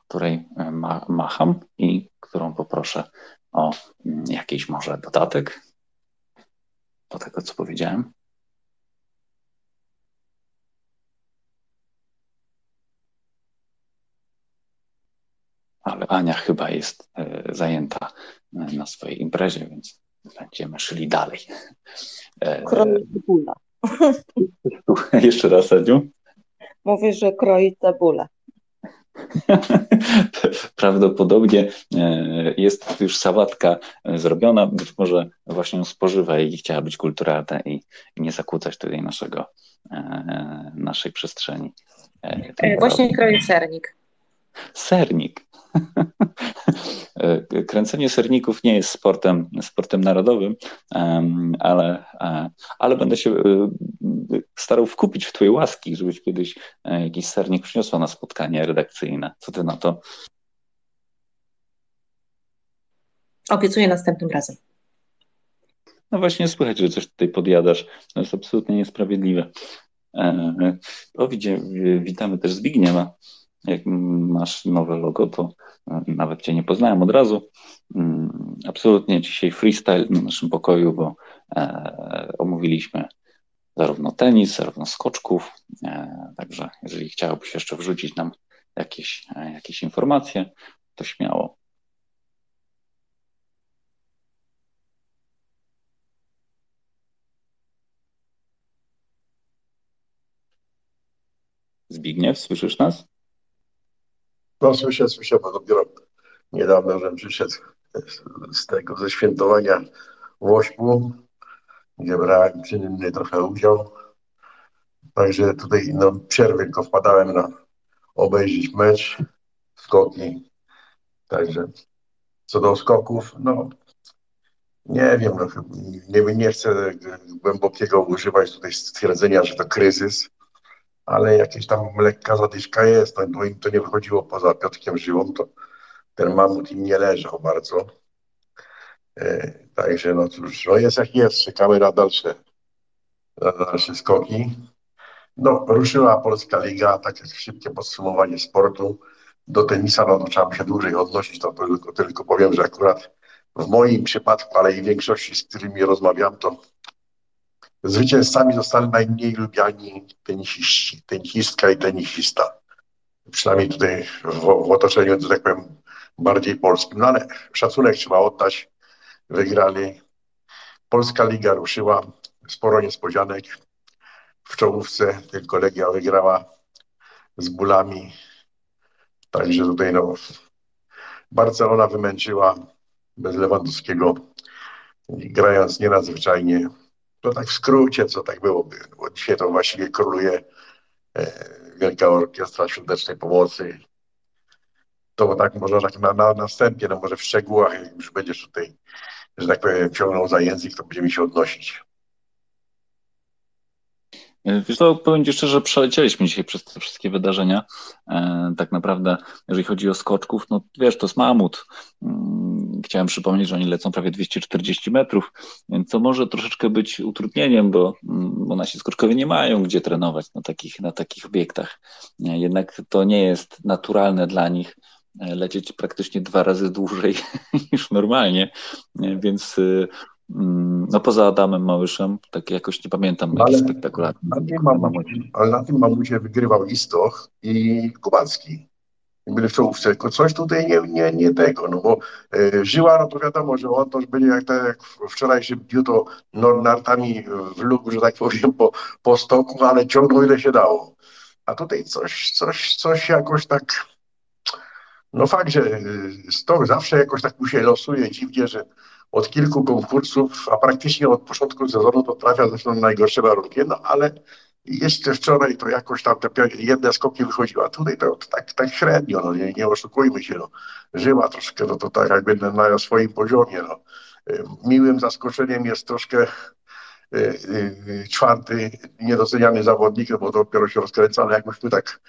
której e, ma, macham i którą poproszę o mm, jakiś może dodatek do tego, co powiedziałem. Ale Ania chyba jest e, zajęta e, na swojej imprezie, więc będziemy szli dalej. Kroi cebula. Jeszcze raz, Aniu. Mówię, że kroi cebulę. Prawdopodobnie e, jest już sałatka e, zrobiona, być może właśnie ją spożywa i chciała być kulturalna i nie zakłócać tutaj naszego, e, naszej przestrzeni. Właśnie kroję sernik. Sernik. Kręcenie serników nie jest sportem, sportem narodowym, ale, ale będę się starał wkupić w Twoje łaski, żebyś kiedyś jakiś sernik przyniosła na spotkanie redakcyjne. Co Ty na to? Obiecuję następnym razem. No właśnie słychać, że coś tutaj podjadasz. To jest absolutnie niesprawiedliwe. O, widzie, witamy też Zbigniewa jak masz nowe logo, to e, nawet Cię nie poznałem od razu. Mm, absolutnie dzisiaj freestyle na naszym pokoju, bo e, omówiliśmy zarówno tenis, zarówno skoczków. E, także jeżeli chciałbyś jeszcze wrzucić nam jakieś, jakieś informacje, to śmiało. Zbigniew, słyszysz nas? No słyszę, słyszę, bo dopiero niedawno, że przyszedł z tego, ze świętowania w Ośpu, gdzie brałem czynny trochę udział. Także tutaj no, przerwy tylko wpadałem na obejrzeć mecz, skoki. Także co do skoków, no nie wiem, no, nie, nie chcę głębokiego używać tutaj stwierdzenia, że to kryzys, ale jakieś tam lekka zadyszka jest, no, im to nie wychodziło poza Piotrkiem Żywą, to ten mamut im nie leżał bardzo. E, także no cóż, no jest jak jest, czekamy na dalsze, na dalsze skoki. No, ruszyła Polska Liga, tak jak szybkie podsumowanie sportu. Do tenisa no, to trzeba się dłużej odnosić, to tylko, tylko powiem, że akurat w moim przypadku, ale i większości, z którymi rozmawiam, to Zwycięzcami zostali najmniej lubiani tenisiści, tenisistka i tenisista. Przynajmniej tutaj w, w otoczeniu, że tak powiem, bardziej polskim. No ale szacunek trzeba oddać. Wygrali. Polska Liga ruszyła. Sporo niespodzianek. W czołówce tylko Legia wygrała z bólami. Także tutaj no, Barcelona wymęczyła bez Lewandowskiego, grając nienadzwyczajnie to tak w skrócie, co tak byłoby. Bo dzisiaj to właściwie króluje e, Wielka Orkiestra Świątecznej Pomocy. To tak może tak na, na następie, no może w szczegółach, jak już będziesz tutaj, że tak powiem, ciągnął za język, to będziemy się odnosić. Wiesz co, powiem Ci szczerze, przelecieliśmy dzisiaj przez te wszystkie wydarzenia. E, tak naprawdę, jeżeli chodzi o skoczków, no wiesz, to jest mamut. Mm, chciałem przypomnieć, że oni lecą prawie 240 metrów, to może troszeczkę być utrudnieniem, bo, mm, bo nasi skoczkowie nie mają gdzie trenować na takich, na takich obiektach. E, jednak to nie jest naturalne dla nich e, lecieć praktycznie dwa razy dłużej niż normalnie, więc Mm, no poza Adamem Małyszem, tak jakoś nie pamiętam ale, spektakularny. Na tym, mamucie, ale na tym mamucie wygrywał Istoch i Kubacki. byli w czołówce, tylko coś tutaj nie, nie, nie tego, no bo e, Żyła, no to wiadomo, że on to byli jak, tak jak w wczorajszym dniu, to nartami w luk, że tak powiem, po, po stoku, ale ciągnął ile się dało. A tutaj coś, coś, coś jakoś tak, no fakt, że e, stok zawsze jakoś tak mu się losuje dziwnie, że od kilku konkursów, a praktycznie od początku sezonu to trafia zresztą na najgorsze warunki, no ale jeszcze wczoraj to jakoś tam te jedne skoki wychodziły, a tutaj to, tak, tak średnio, no nie, nie oszukujmy się, no. Żyła troszkę, no to tak jakby na swoim poziomie, no. Miłym zaskoczeniem jest troszkę e, e, czwarty niedoceniany zawodnik, no bo to dopiero się rozkręca, ale jakbyśmy tak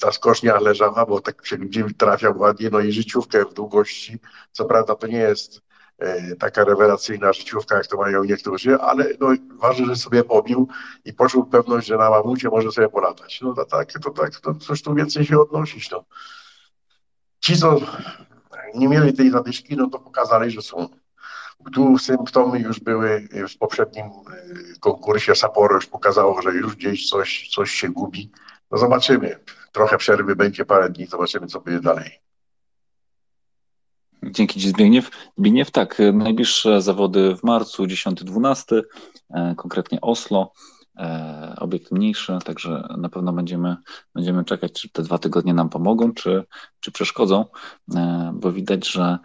ta skocznia leżała, bo tak się gdzie trafiał ładnie, no i życiówkę w długości. Co prawda to nie jest E, taka rewelacyjna życiówka, jak to mają niektórzy, ale no, ważne, że sobie pobił i poczuł pewność, że na mamucie może sobie polatać. No to tak, to tak, to coś tu więcej się odnosić. No. Ci, co nie mieli tej zadyszki, no to pokazali, że są. Tu symptomy już były w poprzednim e, konkursie Sapporo już pokazało, że już gdzieś coś, coś się gubi. No zobaczymy. Trochę przerwy będzie parę dni, zobaczymy, co będzie dalej. Dzięki Ci Zbigniew. Zbigniew, tak, najbliższe zawody w marcu, 10-12, e, konkretnie Oslo, obiekt mniejszy, także na pewno będziemy, będziemy czekać, czy te dwa tygodnie nam pomogą, czy, czy przeszkodzą, e, bo widać, że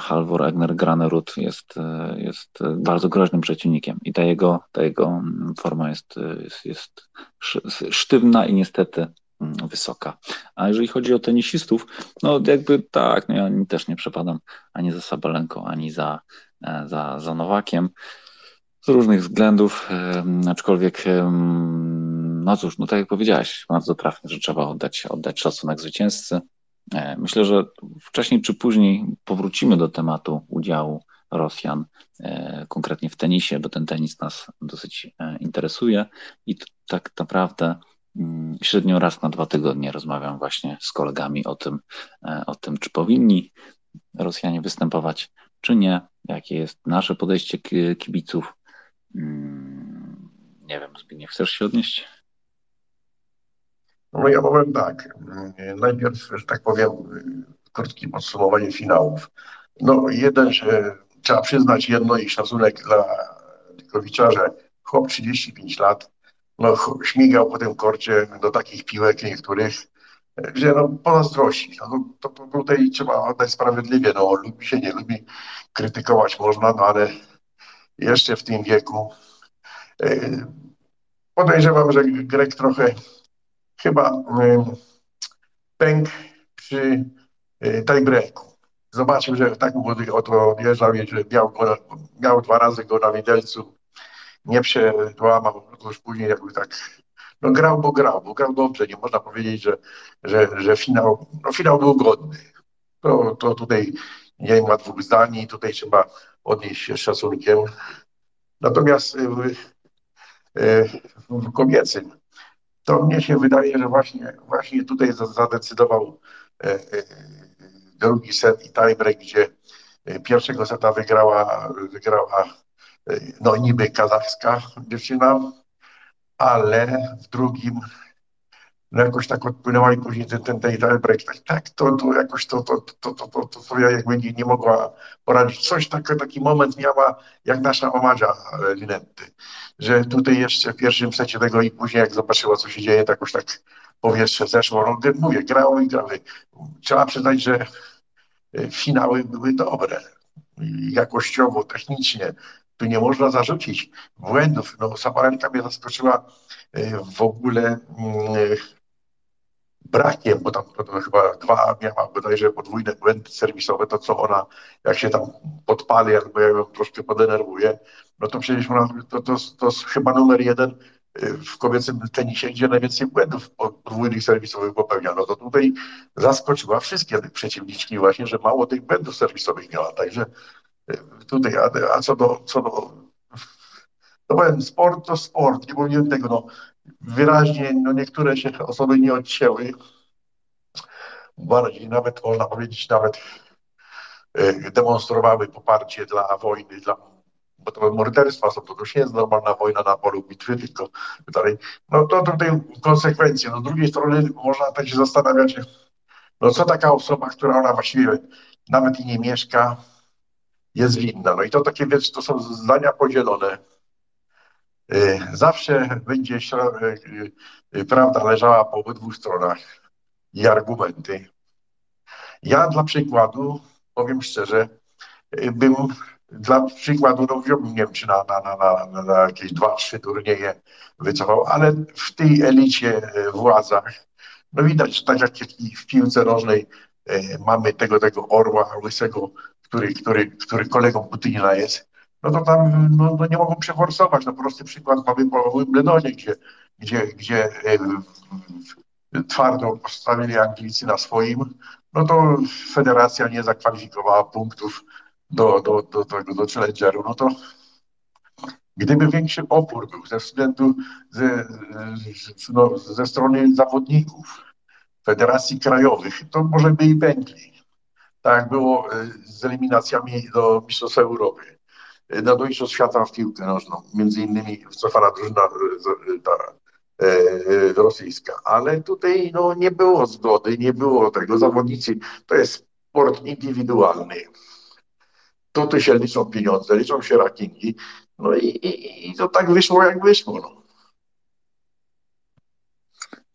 Halvor Egner Granerud jest, jest bardzo groźnym przeciwnikiem i ta jego, ta jego forma jest, jest, jest sztywna i niestety Mm, wysoka. A jeżeli chodzi o tenisistów, no jakby tak, no ja też nie przepadam ani za Sabalenką, ani za, e, za, za Nowakiem. Z różnych względów, aczkolwiek, no cóż, no tak jak powiedziałeś, bardzo trafnie, że trzeba oddać, oddać szacunek zwycięzcy. E, myślę, że wcześniej czy później powrócimy do tematu udziału Rosjan, e, konkretnie w tenisie, bo ten tenis nas dosyć interesuje i tak naprawdę Mm, średnio raz na dwa tygodnie rozmawiam właśnie z kolegami o tym, e, o tym, czy powinni Rosjanie występować, czy nie, jakie jest nasze podejście kibiców. Mm, nie wiem, Zbigniew, chcesz się odnieść? No ja powiem tak. Najpierw, że tak powiem, krótkie podsumowanie finałów. No jeden, że trzeba przyznać jedno i szacunek dla Dykowicza, że chłop 35 lat, no, śmigał po tym korcie do takich piłek niektórych, że no, pozazdrości. No, to, to tutaj trzeba oddać sprawiedliwie. No, lubi się, nie lubi, krytykować można, no ale jeszcze w tym wieku yy, podejrzewam, że Grek trochę chyba yy, pękł przy yy, tiebreaku. Zobaczył, że tak młody oto odjeżdżał, że miał, miał dwa razy go na widelcu nie przełamał już później jakby tak, no grał, bo grał, bo grał dobrze, nie można powiedzieć, że, że, że finał, no finał był godny. To, to tutaj nie ma dwóch zdań tutaj trzeba odnieść się szacunkiem. Natomiast y, y, w kobiecym, to mnie się wydaje, że właśnie, właśnie tutaj zadecydował y, drugi set i tiebreak, gdzie pierwszego seta wygrała, wygrała no niby kazachska dziewczyna, ale w drugim no jakoś tak odpłynęła i później ten, ten, ten tiebreak, tak, tak to, to jakoś to, to, to, to, to, to sobie jakby nie, nie mogła poradzić. Coś taki, taki moment miała jak nasza Omadzia e, Linetty, że tutaj jeszcze w pierwszym secie tego i później jak zobaczyła co się dzieje, to jakoś tak powietrze zeszło. No, mówię, grało i grały. Trzeba przyznać, że e, finały były dobre jakościowo, technicznie, tu nie można zarzucić błędów. No, Sabalenka mnie zaskoczyła e, w ogóle mm, brakiem, bo tam chyba dwa miała bodajże podwójne błędy serwisowe, to co ona, jak się tam podpali, albo ja ją troszkę podenerwuje, no to przecież ona, to, to, to jest chyba numer jeden e, w kobiecym tenisie, gdzie najwięcej błędów podwójnych serwisowych popełnia. No to tutaj zaskoczyła wszystkie przeciwniczki właśnie, że mało tych błędów serwisowych miała. Także tutaj, a, a co do, co do no powiem, sport to sport, nie mówiłem tego, no wyraźnie, no niektóre się osoby nie odcięły, bardziej nawet, można powiedzieć, nawet e, demonstrowały poparcie dla wojny, dla bo to morderstwa są, to już nie jest normalna wojna na polu bitwy, tylko dalej. No to tutaj konsekwencje. No z drugiej strony można też się zastanawiać, no co taka osoba, która ona właściwie nawet i nie mieszka, jest winna. No i to takie, wiesz, to są zdania podzielone. Y, zawsze będzie y, y, prawda leżała po obydwu stronach i argumenty. Ja dla przykładu, powiem szczerze, bym dla przykładu, no wziąłbym, nie wiem, czy na, na, na, na, na jakieś dwa, trzy turnieje wycofał, ale w tej elicie władzach, no widać, tak jak w piłce nożnej mamy tego, tego orła łysego, który, który, który kolegą Putina jest, no to tam no, no nie mogą przeforsować. No prosty przykład mamy po Wimbledonie, gdzie, gdzie, gdzie e, twardo postawili Anglicy na swoim, no to federacja nie zakwalifikowała punktów do, do, do, do, do challengeru, no to gdyby większy opór był ze względu ze, no, ze strony zawodników, federacji krajowych, to może by i pękli. Tak jak było e, z eliminacjami do Mistrzostw Europy na Mistrzostw Świata w piłkę nożną, między innymi wycofana drużyna e, ta, e, e, rosyjska, ale tutaj no, nie było zgody, nie było tego. Zawodnicy to jest sport indywidualny. Tutaj się liczą pieniądze, liczą się rankingi, no i, i, i to tak wyszło, jak wyszło. No.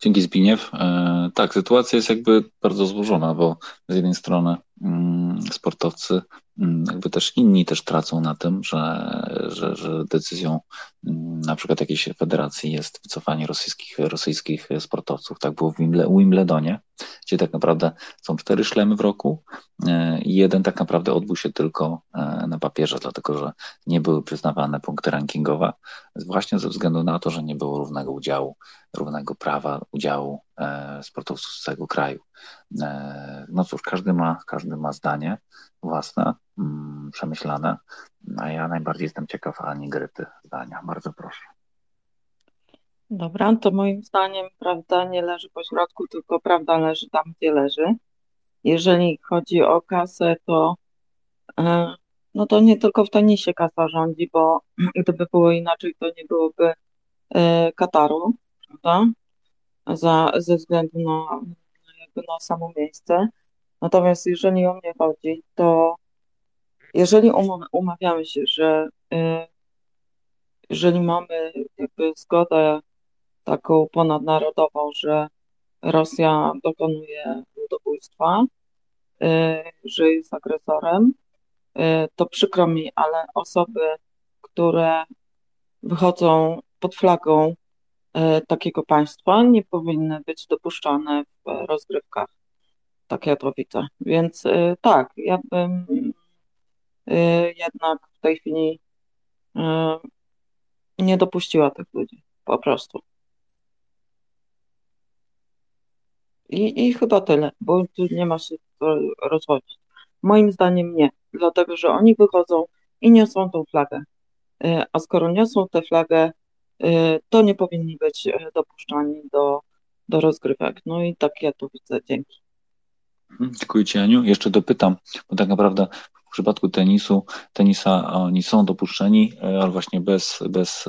Dzięki Zbigniew. E, tak, sytuacja jest jakby bardzo złożona, bo z jednej strony mm, sportowcy, jakby też inni też tracą na tym, że, że, że decyzją mm, na przykład jakiejś federacji jest wycofanie rosyjskich, rosyjskich sportowców. Tak było w Wimbledonie, gdzie tak naprawdę są cztery szlemy w roku e, i jeden tak naprawdę odbył się tylko e, na papierze, dlatego że nie były przyznawane punkty rankingowe, właśnie ze względu na to, że nie było równego udziału, równego prawa udziału sportowców z całego kraju. No cóż, każdy ma, każdy ma zdanie własne, mm, przemyślane, a ja najbardziej jestem ciekaw Ani Gryty zdania. Bardzo proszę. Dobra, to moim zdaniem prawda nie leży po środku, tylko prawda leży tam, gdzie leży. Jeżeli chodzi o kasę, to e, no to nie tylko w tenisie kasa rządzi, bo gdyby było inaczej, to nie byłoby e, Kataru, prawda? Za, ze względu na, na samo miejsce. Natomiast jeżeli o mnie chodzi, to jeżeli umawiamy się, że e, jeżeli mamy jakby zgodę taką ponadnarodową, że Rosja dokonuje ludobójstwa, y, że jest agresorem, y, to przykro mi, ale osoby, które wychodzą pod flagą y, takiego państwa, nie powinny być dopuszczane w rozgrywkach. Tak ja to widzę. Więc tak, ja bym jednak w tej chwili nie dopuściła tych ludzi. Po prostu. I, I chyba tyle, bo tu nie ma się rozwodzić. Moim zdaniem nie, dlatego że oni wychodzą i niosą tą flagę. E, a skoro niosą tę flagę, e, to nie powinni być e, dopuszczani do, do rozgrywek. No i tak ja to widzę. Dzięki. Dziękuję Ci, Aniu. Jeszcze dopytam, bo tak naprawdę w przypadku tenisu, tenisa oni są dopuszczeni, e, ale właśnie bez, bez,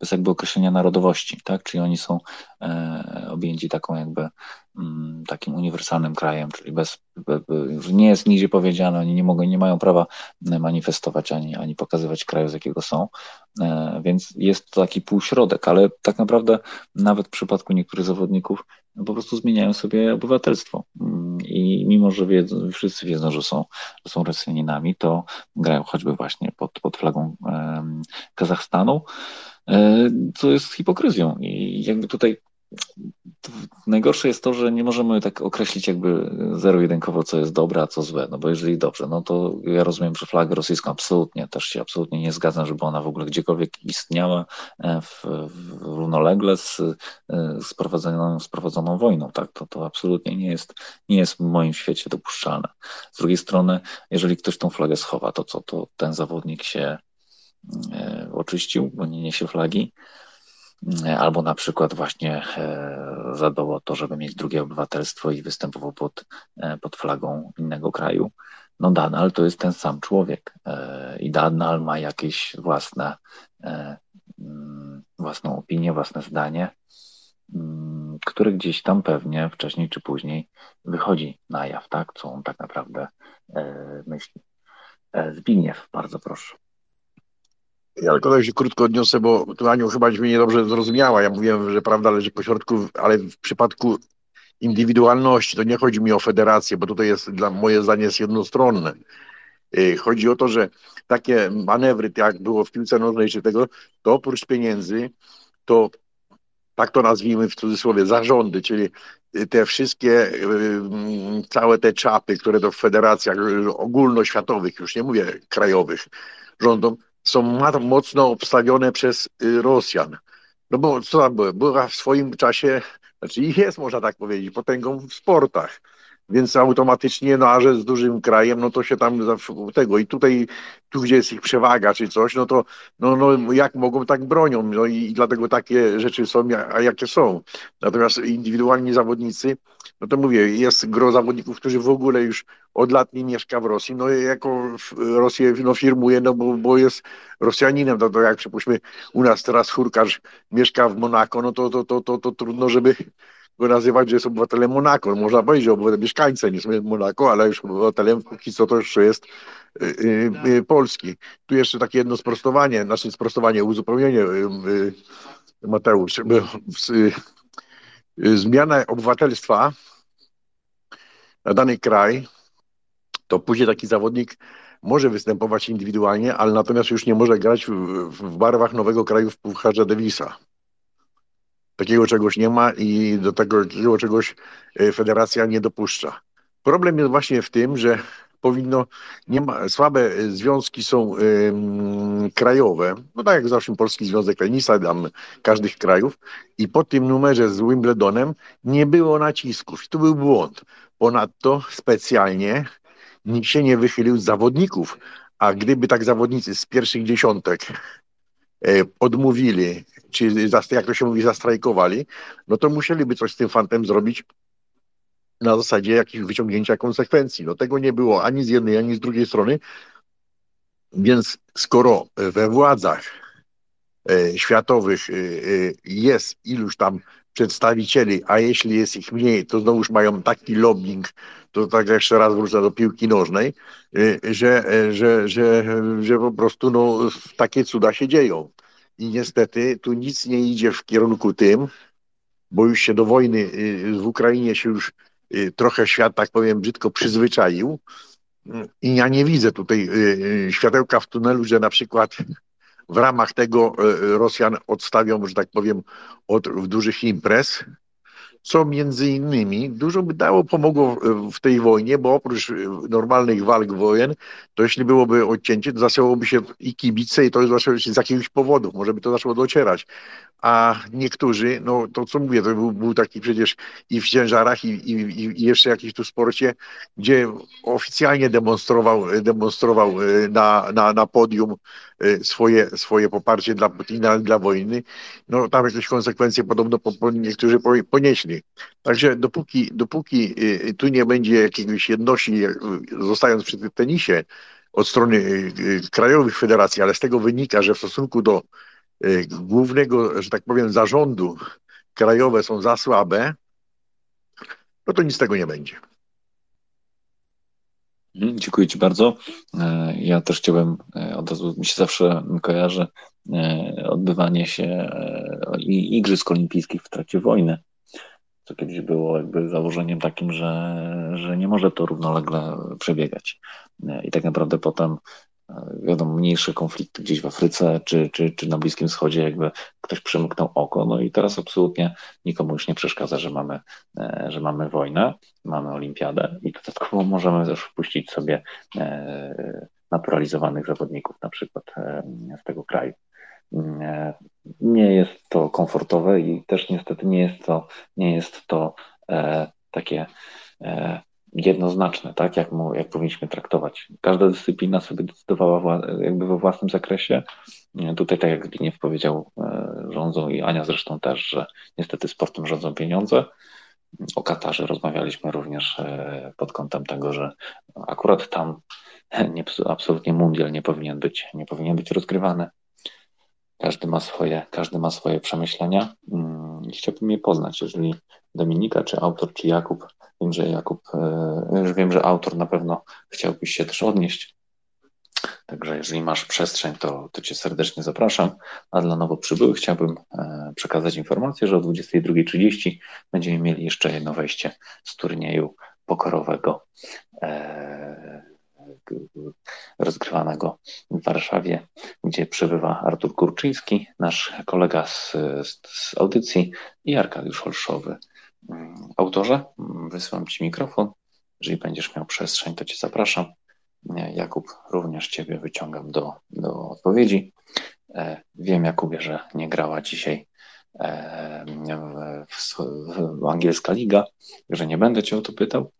bez jakby określenia narodowości, tak? Czyli oni są e, objęci taką jakby mm, takim uniwersalnym krajem, czyli bez, nie jest nigdzie powiedziane, oni nie mogą, nie mają prawa manifestować ani, ani pokazywać kraju, z jakiego są, e, więc jest to taki półśrodek, ale tak naprawdę nawet w przypadku niektórych zawodników po prostu zmieniają sobie obywatelstwo. Mm, i mimo, że wiedzą, wszyscy wiedzą, że są, że są Rosjaninami, to grają choćby właśnie pod, pod flagą Kazachstanu, e, co jest hipokryzją. I jakby tutaj Najgorsze jest to, że nie możemy tak określić jakby zero-jedynkowo, co jest dobre, a co złe. No bo jeżeli dobrze, no to ja rozumiem, że flagę rosyjską absolutnie, też się absolutnie nie zgadzam, żeby ona w ogóle gdziekolwiek istniała e, w, w równolegle z, e, z, prowadzoną, z prowadzoną wojną. Tak? To, to absolutnie nie jest, nie jest w moim świecie dopuszczalne. Z drugiej strony, jeżeli ktoś tą flagę schowa, to co, to ten zawodnik się e, oczyścił, bo nie niesie flagi albo na przykład właśnie e, zadbał o to, żeby mieć drugie obywatelstwo i występował pod, e, pod flagą innego kraju. no Danal to jest ten sam człowiek i Danal ma jakieś własne, mm, własną opinię, własne zdanie, mm, które gdzieś tam pewnie wcześniej czy później wychodzi na jaw, tak, co on tak naprawdę myśli. Zbigniew, bardzo proszę. Ja tylko tak się krótko odniosę, bo tu Aniu chyba mnie niedobrze zrozumiała. Ja mówiłem, że prawda leży po środku, ale w przypadku indywidualności to nie chodzi mi o federację, bo tutaj jest, dla moje zdanie jest jednostronne. Y, chodzi o to, że takie manewry, jak było w piłce nożnej czy tego, to oprócz pieniędzy, to tak to nazwijmy w cudzysłowie, zarządy, czyli te wszystkie, y, całe te czapy, które to w federacjach ogólnoświatowych, już nie mówię krajowych, rządom, są mocno obstawione przez y, Rosjan. No bo co tam było? Była w swoim czasie, znaczy jest, można tak powiedzieć, potęgą w sportach więc automatycznie, no a że z dużym krajem, no to się tam tego i tutaj, tu gdzie jest ich przewaga czy coś, no to no, no jak mogą, tak bronią, no i, i dlatego takie rzeczy są, a jakie są. Natomiast indywidualni zawodnicy, no to mówię, jest gro zawodników, którzy w ogóle już od lat nie mieszka w Rosji, no jako Rosję no, firmuje, no bo, bo jest Rosjaninem, to, to jak przypuśćmy u nas teraz Hurkarz mieszka w Monako, no to, to, to, to, to trudno, żeby go nazywać, że jest obywatelem Monako. Można powiedzieć, że obywatelem mieszkańcem jest Monako, ale już obywatelem póki co to jeszcze jest y, y, y, Polski. Tu jeszcze takie jedno sprostowanie, znaczy sprostowanie, uzupełnienie Mateusz. Zmiana obywatelstwa na dany kraj, to później taki zawodnik może występować indywidualnie, ale natomiast już nie może grać w, w barwach nowego kraju w Pucharze Davisa. Takiego czegoś nie ma i do takiego czegoś e, federacja nie dopuszcza. Problem jest właśnie w tym, że powinno, nie ma, słabe związki są ym, krajowe, no tak jak zawsze Polski Związek Tenisa, tam każdych krajów i po tym numerze z Wimbledonem nie było nacisków i to był błąd. Ponadto specjalnie nikt się nie wychylił z zawodników, a gdyby tak zawodnicy z pierwszych dziesiątek E, odmówili, czy jak to się mówi, zastrajkowali, no to musieliby coś z tym fantem zrobić na zasadzie jakichś wyciągnięcia konsekwencji. No tego nie było ani z jednej, ani z drugiej strony, więc skoro we władzach e, światowych e, jest iluś tam przedstawicieli, a jeśli jest ich mniej, to znowuż mają taki lobbying, to tak jeszcze raz wrócę do piłki nożnej, że, że, że, że po prostu no, takie cuda się dzieją. I niestety tu nic nie idzie w kierunku tym, bo już się do wojny y, w Ukrainie się już y, trochę świat, tak powiem, brzydko przyzwyczaił. I ja nie widzę tutaj światełka w tunelu, że na przykład w ramach tego Rosjan odstawią, że tak powiem, od dużych imprez, co między innymi dużo by dało, pomogło w tej wojnie, bo oprócz normalnych walk wojen, to jeśli byłoby odcięcie, to zaczęłoby się i kibice i to zaczęło się z jakiegoś powodów, może by to zaczęło docierać. A niektórzy, no to co mówię, to był, był taki przecież i w ciężarach, i, i, i jeszcze jakiś tu sporcie, gdzie oficjalnie demonstrował, demonstrował e, na, na, na podium e, swoje, swoje poparcie dla Putina, dla wojny, no tam jakieś konsekwencje podobno po, po niektórzy ponieśli. Także dopóki, dopóki e, tu nie będzie jakiejś jedności, zostając przy tym tenisie, od strony krajowych federacji, ale z tego wynika, że w stosunku do Y, głównego, że tak powiem, zarządu krajowe są za słabe, no to nic z tego nie będzie. Dziękuję Ci bardzo. E, ja też chciałem, e, od razu mi się zawsze kojarzy e, odbywanie się Igrzysk Olimpijskich w trakcie wojny, co kiedyś było jakby założeniem takim, że, że nie może to równolegle przebiegać. I tak naprawdę potem wiadomo, mniejsze konflikty gdzieś w Afryce czy, czy, czy na Bliskim Wschodzie, jakby ktoś przymknął oko. No i teraz absolutnie nikomu już nie przeszkadza, że mamy, e, że mamy wojnę, mamy olimpiadę i dodatkowo możemy też wpuścić sobie e, naturalizowanych zawodników na przykład e, z tego kraju. Nie jest to komfortowe i też niestety nie jest to, nie jest to takie jednoznaczne, tak, jak, mu, jak powinniśmy traktować. Każda dyscyplina sobie decydowała jakby we własnym zakresie. Tutaj, tak jak Zbigniew powiedział, e, rządzą i Ania zresztą też, że niestety sportem rządzą pieniądze. O Katarze rozmawialiśmy również e, pod kątem tego, że akurat tam nie, absolutnie mundial nie powinien być, nie powinien być rozgrywany. Każdy ma swoje, każdy ma swoje przemyślenia. Mm, chciałbym je poznać, jeżeli Dominika, czy autor, czy Jakub. Wiem, że Jakub, już wiem, że autor na pewno chciałbyś się też odnieść Także jeżeli masz przestrzeń, to, to Cię serdecznie zapraszam. A dla nowo przybyłych chciałbym e, przekazać informację, że o 22.30 będziemy mieli jeszcze jedno wejście z turnieju pokorowego e, rozgrywanego w Warszawie, gdzie przebywa Artur Kurczyński, nasz kolega z, z audycji i Arkadiusz Holszowy. Mm, autorze, mm, wysyłam Ci mikrofon. Jeżeli będziesz miał przestrzeń, to Cię zapraszam. Jakub, również Ciebie wyciągam do, do odpowiedzi. E, wiem, Jakubie, że nie grała dzisiaj e, w, w, w angielska liga, że nie będę Cię o to pytał.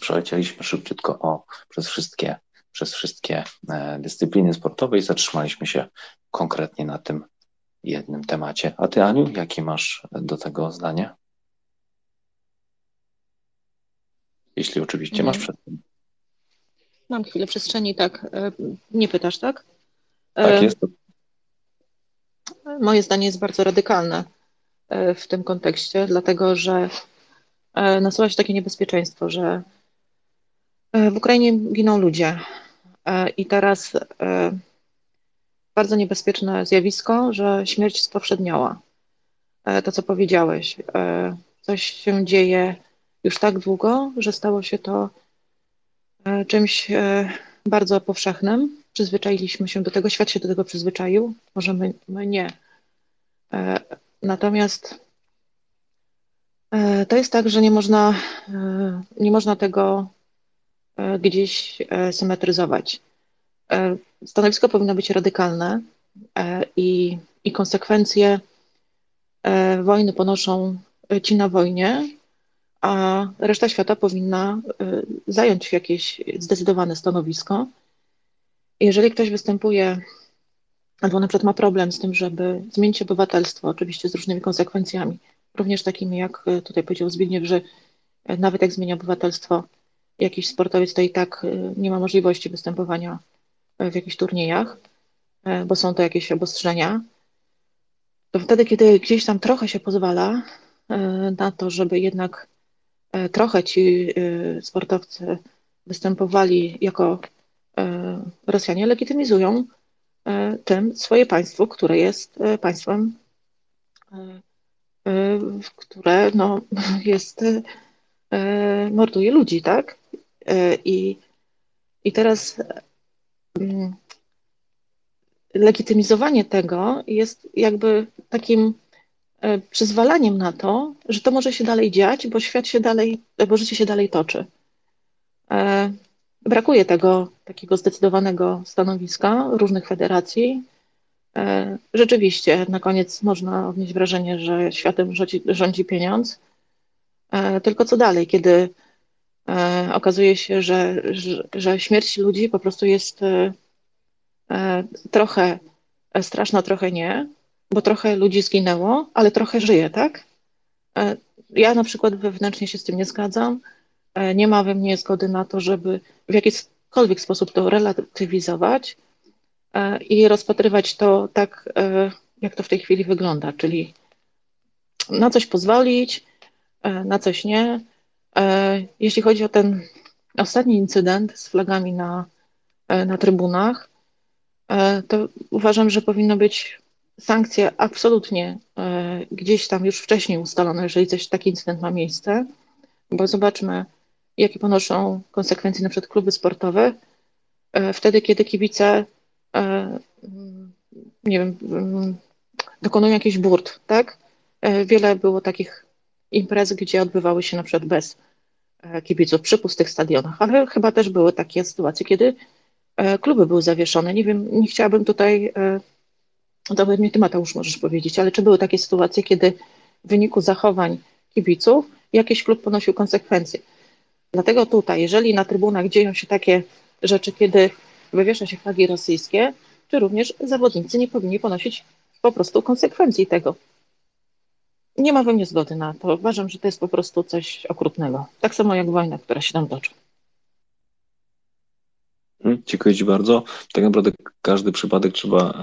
Przelecieliśmy szybciutko o, przez wszystkie, przez wszystkie e, dyscypliny sportowe i zatrzymaliśmy się konkretnie na tym jednym temacie. A Ty, Aniu, jakie masz do tego zdanie? Jeśli oczywiście masz przestrzeń. Mam chwilę przestrzeni, tak. E, nie pytasz, tak? Tak e, jest. Moje zdanie jest bardzo radykalne e, w tym kontekście, dlatego że nasuwa się takie niebezpieczeństwo, że w Ukrainie giną ludzie i teraz bardzo niebezpieczne zjawisko, że śmierć spowszedniała. To, co powiedziałeś, coś się dzieje już tak długo, że stało się to E, czymś e, bardzo powszechnym. Przyzwyczailiśmy się do tego, świat się do tego przyzwyczaił, może my, my nie. E, natomiast to jest tak, że nie można, nie można tego gdzieś symetryzować. Stanowisko powinno być radykalne i, i konsekwencje wojny ponoszą ci na wojnie, a reszta świata powinna y, zająć jakieś zdecydowane stanowisko. Jeżeli ktoś występuje, albo na przykład ma problem z tym, żeby zmienić obywatelstwo, oczywiście z różnymi konsekwencjami, również takimi jak y, tutaj powiedział Zbigniew, że nawet jak zmienia obywatelstwo jakiś sportowiec, to i tak y, nie ma możliwości występowania w jakichś turniejach, bo są to jakieś obostrzenia, to wtedy, kiedy gdzieś tam trochę się pozwala na to, żeby jednak trochę ci e, sportowcy występowali jako e, Rosjanie, legitymizują tym swoje państwo, które jest państwem, które no, jest, morduje ludzi, tak? I, i teraz mm, legitymizowanie tego jest jakby takim E, przyzwalaniem na to, że to może się dalej dziać, bo świat się dalej, bo życie się dalej toczy. E, brakuje tego takiego zdecydowanego stanowiska różnych federacji. E, rzeczywiście, na koniec można odnieść wrażenie, że światem rządzi, rządzi pieniądz. Tylko co dalej, kiedy okazuje się, że, że, że śmierć ludzi po prostu jest trochę straszna, trochę nie, bo trochę ludzi zginęło, ale trochę żyje, tak? E, ja na przykład wewnętrznie się z tym nie zgadzam. E, nie ma we mnie zgody na to, żeby w jakikolwiek sposób to relatywizować e, i rozpatrywać to tak, jak to w tej chwili wygląda, czyli na coś pozwolić, na coś nie. Jeśli chodzi o ten ostatni incydent z flagami na, na trybunach, to uważam, że powinno być sankcje absolutnie e, gdzieś tam już wcześniej ustalono, jeżeli coś, taki incydent ma miejsce, bo zobaczmy, jakie ponoszą konsekwencje na przykład kluby sportowe, e, wtedy, kiedy kibice e, nie wiem, dokonują jakichś burt, tak? Wiele było takich imprez, gdzie odbywały się na przykład bez kibiców przy pustych stadionach, ale chyba też były takie sytuacje, kiedy kluby były zawieszone. Nie wiem, nie chciałabym tutaj to mnie ty Mateusz możesz powiedzieć, ale czy były takie sytuacje, kiedy w wyniku zachowań kibiców jakiś klub ponosił konsekwencje? Dlatego tutaj, jeżeli na trybunach dzieją się takie rzeczy, kiedy wywiesza się flagi rosyjskie, czy również zawodnicy nie powinni ponosić po prostu konsekwencji tego. nie ma we mnie zgody na to. Uważam, że to jest po prostu coś okrutnego. Tak samo jak wojna, która się tam toczy. Dziękuję Ci bardzo. Tak naprawdę każdy przypadek trzeba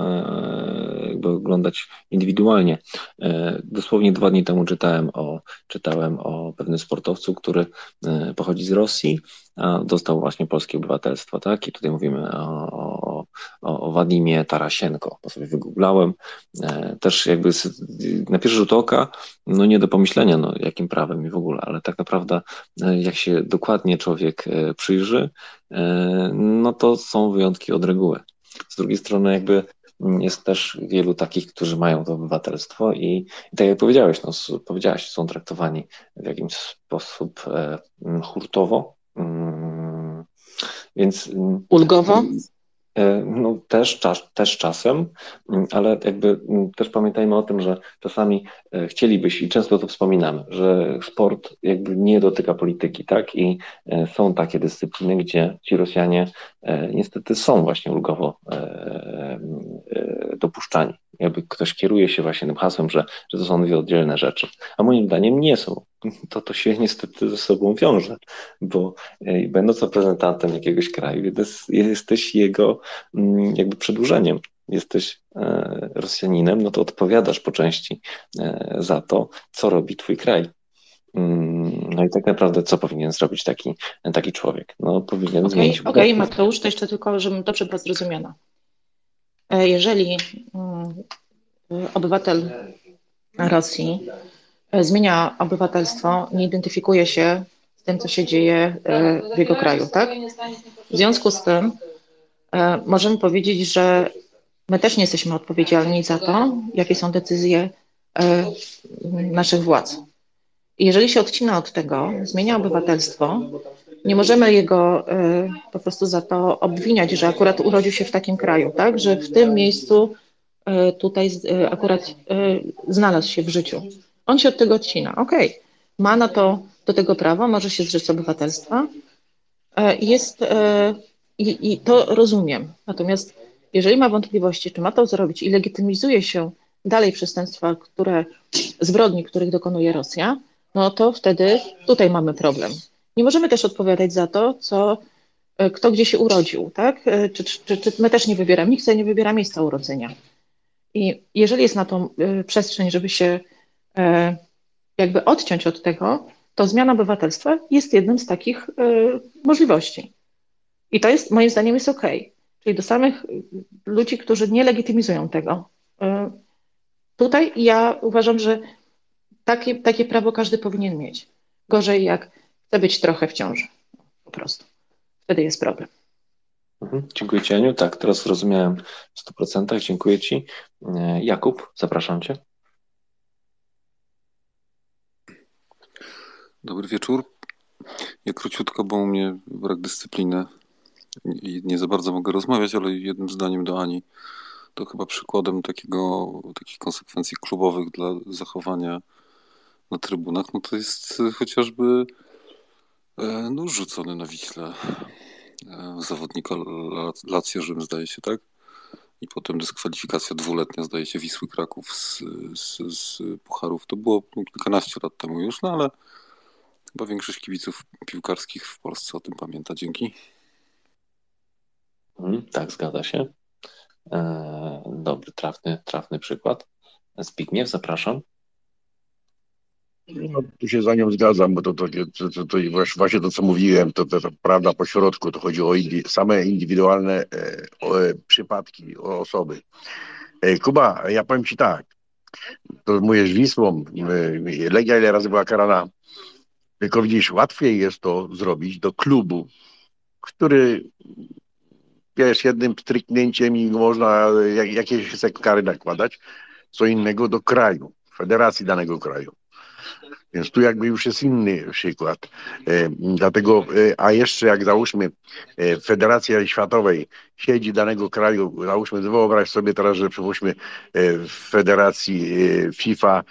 e, jakby oglądać indywidualnie. E, dosłownie dwa dni temu czytałem o, czytałem o pewnym sportowcu, który e, pochodzi z Rosji, a dostał właśnie polskie obywatelstwo, tak? I tutaj mówimy o, o, o Wadimie Tarasienko, bo sobie wygooglałem. Też jakby na pierwszy rzut oka, no nie do pomyślenia, no jakim prawem i w ogóle, ale tak naprawdę jak się dokładnie człowiek przyjrzy, no to są wyjątki od reguły. Z drugiej strony jakby jest też wielu takich, którzy mają to obywatelstwo i, i tak jak powiedziałeś, no, powiedziałaś, są traktowani w jakimś sposób e, hurtowo. Mm, więc ulgowo? E, no też, czas, też czasem, mm, ale jakby mm, też pamiętajmy o tym, że czasami e, chcielibyś i często to wspominamy, że sport jakby nie dotyka polityki, tak? I e, są takie dyscypliny, gdzie ci Rosjanie niestety są właśnie ulgowo dopuszczani. Jakby ktoś kieruje się właśnie tym hasłem, że, że to są dwie oddzielne rzeczy. A moim zdaniem nie są. To to się niestety ze sobą wiąże, bo będąc reprezentantem jakiegoś kraju, jesteś jego mm, jakby przedłużeniem. Jesteś e, Rosjaninem, no to odpowiadasz po części e, za to, co robi twój kraj. Mm, no i tak naprawdę, co powinien zrobić taki, taki człowiek? No, powinien okay, zmienić. Okej, okay, Mateusz, to jeszcze tylko, żebym dobrze była zrozumiana. E, jeżeli mm, obywatel Rosji e, zmienia obywatelstwo, nie identyfikuje się z tym, co się dzieje e, w jego kraju, tak? W związku z tym możemy powiedzieć, że my też nie jesteśmy odpowiedzialni za to, jakie są decyzje naszych władz. Jeżeli się odcina od tego, zmienia obywatelstwo, nie możemy jego po prostu za to obwiniać, że akurat urodził się w takim kraju, tak? Że w tym miejscu tutaj akurat znalazł się w życiu. On się od tego odcina. Okej, okay. ma na to do tego prawo, może się zrzec obywatelstwa. Jest i, i to rozumiem. Natomiast jeżeli ma wątpliwości, czy ma to zrobić i legitymizuje się dalej przestępstwa, które, zbrodni, których dokonuje Rosja, no to wtedy tutaj mamy problem. Nie możemy też odpowiadać za to, co, e, kto gdzie się urodził, tak? E, czy, czy, czy my też nie wybieramy, nikt sobie nie wybiera miejsca urodzenia. I jeżeli jest na e, przestrzeń, żeby się jakby odciąć od tego, to zmiana obywatelstwa jest jednym z takich możliwości. I to jest, moim zdaniem, jest ok. Czyli do samych ludzi, którzy nie legitymizują tego. Tutaj ja uważam, że takie, takie prawo każdy powinien mieć. Gorzej jak chce być trochę w ciąży. Po prostu. Wtedy jest problem. Mhm. Dziękuję Ci, Aniu. Tak, teraz zrozumiałem w 100%. Dziękuję Ci. E, Jakub, zapraszam Cię. Dobry wieczór. Ja króciutko, bo u mnie brak dyscypliny i nie za bardzo mogę rozmawiać, ale jednym zdaniem do Ani. To chyba przykładem takiego, takich konsekwencji klubowych dla zachowania na trybunach, no to jest chociażby E, no, rzucony na Wiśle e, zawodnika Lazio Rzym, zdaje się, tak? I potem dyskwalifikacja dwuletnia, zdaje się, Wisły Kraków z, z, z Pucharów. To było kilkanaście lat temu już, no ale chyba większość kibiców piłkarskich w Polsce o tym pamięta. Dzięki. Hmm, tak, zgadza się. E, dobry, trafny, trafny przykład. Zbigniew, zapraszam. No, tu się za nią zgadzam, bo to, to, to, to, to właśnie to, co mówiłem, to, to, to prawda po środku, to chodzi o indi same indywidualne e, o, e, przypadki, o osoby. E, Kuba, ja powiem Ci tak, to mówisz Wisłą, e, Legia ile razy była karana, tylko widzisz, łatwiej jest to zrobić do klubu, który wiesz, jednym stryknięciem i można jak, jakieś kary nakładać, co innego do kraju, federacji danego kraju. Więc tu jakby już jest inny przykład. E, dlatego, e, a jeszcze jak załóżmy e, Federacja Światowej siedzi danego kraju, załóżmy, wyobraź sobie teraz, że przypuśćmy w Federacji FIFA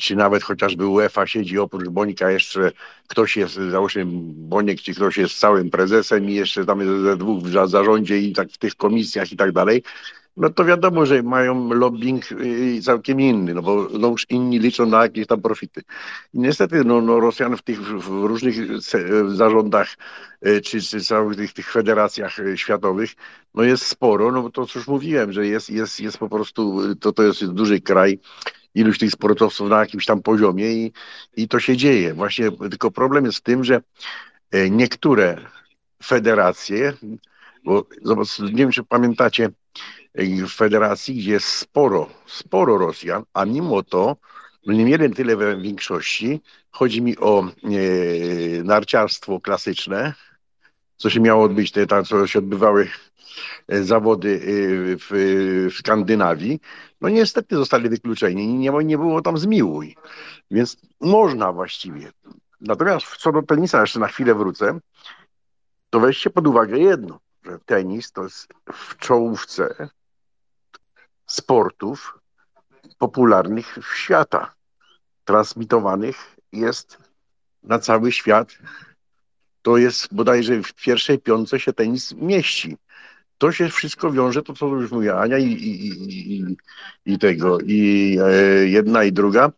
czy nawet chociażby UEFA siedzi oprócz Bonika jeszcze ktoś jest, załóżmy Boniek, czy ktoś jest całym prezesem i jeszcze tam jest ze dwóch w zarządzie i tak w tych komisjach i tak dalej, no to wiadomo, że mają lobbying całkiem inny, no bo no już inni liczą na jakieś tam profity. I niestety no, no Rosjan w tych w różnych zarządach czy, czy całych tych, tych federacjach światowych no jest sporo, no bo to cóż mówiłem, że jest, jest, jest po prostu, to, to jest duży kraj, iluś tych sportowców na jakimś tam poziomie i, i to się dzieje. Właśnie tylko problem jest w tym, że niektóre federacje, bo zobacz, nie wiem, czy pamiętacie, w federacji, gdzie jest sporo, sporo Rosjan, a mimo to nie mieli tyle w większości. Chodzi mi o e, narciarstwo klasyczne, co się miało odbyć, te tam, co się odbywały e, zawody e, w, w Skandynawii. No niestety zostali wykluczeni, nie, nie było tam zmiłuj, więc można właściwie. Natomiast co do tenisa, jeszcze na chwilę wrócę, to weźcie pod uwagę jedno, że tenis to jest w czołówce sportów popularnych w świata, transmitowanych jest na cały świat. To jest bodajże w pierwszej piątce się tenis mieści. To się wszystko wiąże, to co już mówiła Ania i, i, i, i tego, i e, jedna i druga,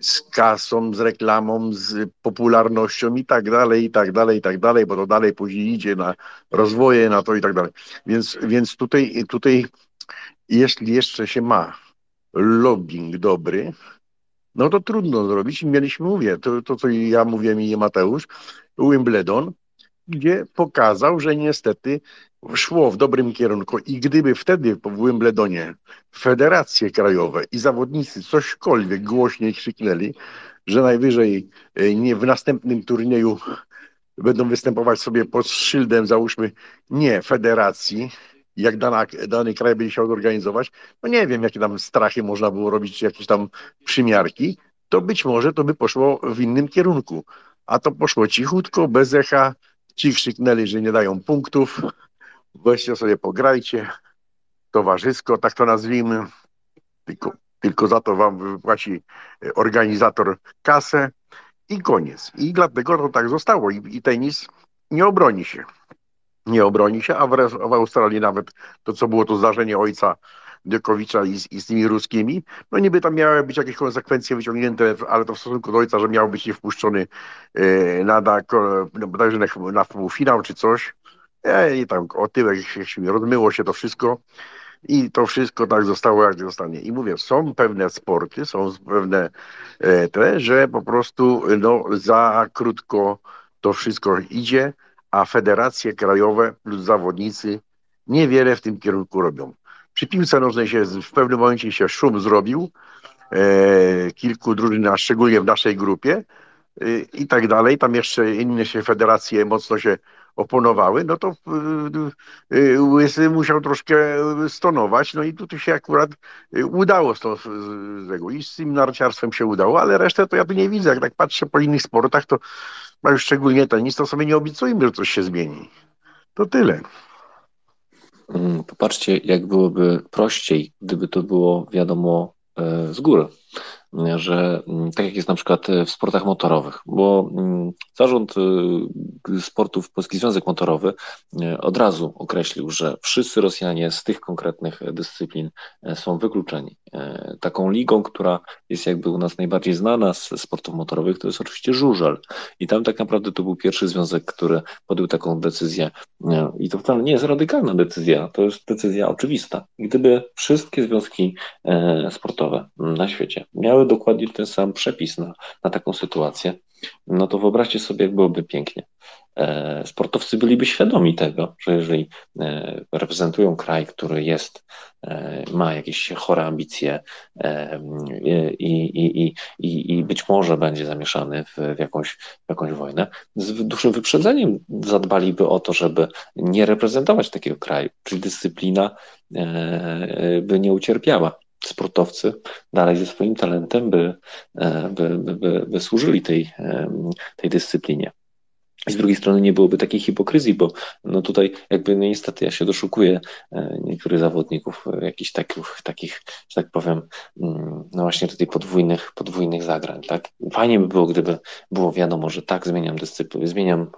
z kasą, z reklamą, z popularnością i tak dalej, i tak dalej, i tak dalej, bo to dalej później idzie na rozwoje, na to i tak dalej. Więc, więc tutaj, tutaj jeśli jeszcze się ma lobbying dobry, no to trudno zrobić. Mieliśmy, mówię, to, to co ja mówiłem i Mateusz, Wimbledon, gdzie pokazał, że niestety szło w dobrym kierunku i gdyby wtedy po Wimbledonie federacje krajowe i zawodnicy cośkolwiek głośniej krzyknęli, że najwyżej e, nie w następnym turnieju będą występować sobie pod szyldem, załóżmy, nie federacji, jak dana, dany kraj będzie chciał zorganizować, no nie wiem, jakie tam strachy można było robić, jakieś tam przymiarki, to być może to by poszło w innym kierunku. A to poszło cichutko, bez echa, ci krzyknęli, że nie dają punktów, weźcie sobie pograjcie, towarzysko, tak to nazwijmy, tylko, tylko za to wam wypłaci organizator kasę. I koniec. I dlatego to tak zostało. I, i tenis nie obroni się. Nie obroni się, a w, w Australii nawet to, co było to zdarzenie ojca Dykowicza i, i, z tymi ruskimi, no niby tam miały być jakieś konsekwencje wyciągnięte, ale to w stosunku do ojca, że miał być niewpuszczony e, na, na, no, na, na półfinał czy coś. E, I tam o tyle jak się rozmyło się to wszystko i to wszystko tak zostało, jak zostanie. I mówię, są pewne sporty, są pewne e, te, że po prostu no, za krótko to wszystko idzie, a federacje krajowe plus zawodnicy niewiele w tym kierunku robią. Przy piłce nożnej się w pewnym momencie się szum zrobił, e, kilku drużyn, a szczególnie w naszej grupie e, i tak dalej. Tam jeszcze inne się federacje mocno się oponowały, no to e, e Łysy musiał troszkę stonować, no i tutaj się akurat e, udało z, to, z tego. I z tym narciarstwem się udało, ale resztę to ja tu nie widzę. Jak tak patrzę po innych sportach, to a już szczególnie tenis, to sobie nie obiecujmy, że coś się zmieni. To tyle. Mm, popatrzcie, jak byłoby prościej, gdyby to było wiadomo e, z góry że mm, tak jak jest na przykład e, w sportach motorowych, bo mm, zarząd e, sportów Polski Związek Motorowy e, od razu określił, że wszyscy Rosjanie z tych konkretnych dyscyplin są wykluczeni. Taką ligą, która jest jakby u nas najbardziej znana z sportów motorowych, to jest oczywiście żużel. I tam tak naprawdę to był pierwszy związek, który podjął taką decyzję. I to wcale nie jest radykalna decyzja, to jest decyzja oczywista. Gdyby wszystkie związki sportowe na świecie miały miały dokładnie ten sam przepis na, na taką sytuację, no to wyobraźcie sobie, jak byłoby pięknie. E, sportowcy byliby świadomi tego, że jeżeli e, reprezentują kraj, który jest, e, ma jakieś chore ambicje i, i, i, i być może będzie zamieszany w, w, jakąś, w jakąś wojnę, z dużym wyprzedzeniem zadbaliby o to, żeby nie reprezentować takiego kraju, czyli dyscyplina by nie ucierpiała sportowcy dalej ze swoim talentem by, e, by, by, by służyli tej, tej dyscyplinie. I z drugiej strony nie byłoby takiej hipokryzji, bo no tutaj jakby no niestety ja się doszukuję e, niektórych zawodników e, jakichś takich, takich, że tak powiem, mm, no właśnie tutaj podwójnych, podwójnych zagrań, tak? Fajnie by było, gdyby było wiadomo, że tak, zmieniam dyscyplinę, zmieniam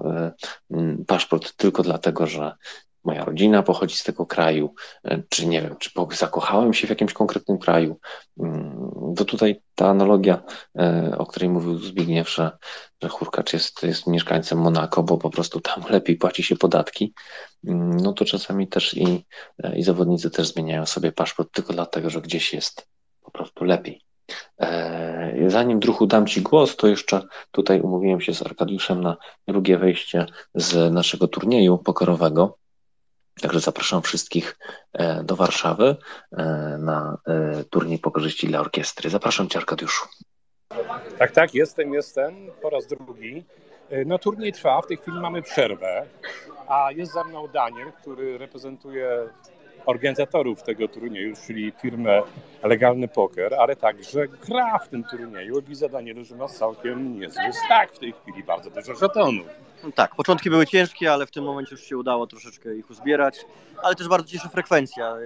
paszport tylko dlatego, że moja rodzina pochodzi z tego kraju, e, czy nie wiem, czy zakochałem się w jakimś konkretnym kraju. Mm, to tutaj ta analogia, e, o której mówił Zbigniew, że, że Hurkacz jest, jest mieszkańcem Monako, bo po prostu tam lepiej płaci się podatki, mm, no to czasami też i, e, i zawodnicy też zmieniają sobie paszport tylko dlatego, że gdzieś jest po prostu lepiej. Zanim druhu dam Ci głos, to jeszcze tutaj umówiłem się z Arkadiuszem na drugie wejście z naszego turnieju pokorowego. Także zapraszam wszystkich e, do Warszawy e, na e, turniej pokorzyści dla orkiestry. Zapraszam Cię, Arkadiuszu. Tak, tak, jestem, jestem po raz drugi. No turniej trwa, w tej chwili mamy przerwę, a jest za mną Daniel, który reprezentuje organizatorów tego turnieju, czyli firmę Legalny Poker, ale także gra w tym turnieju. Widzę, Danielu, że ma całkiem niezły stak w tej chwili, bardzo dużo żetonów. Tak, początki były ciężkie, ale w tym momencie już się udało troszeczkę ich uzbierać, ale też bardzo cieszy frekwencja.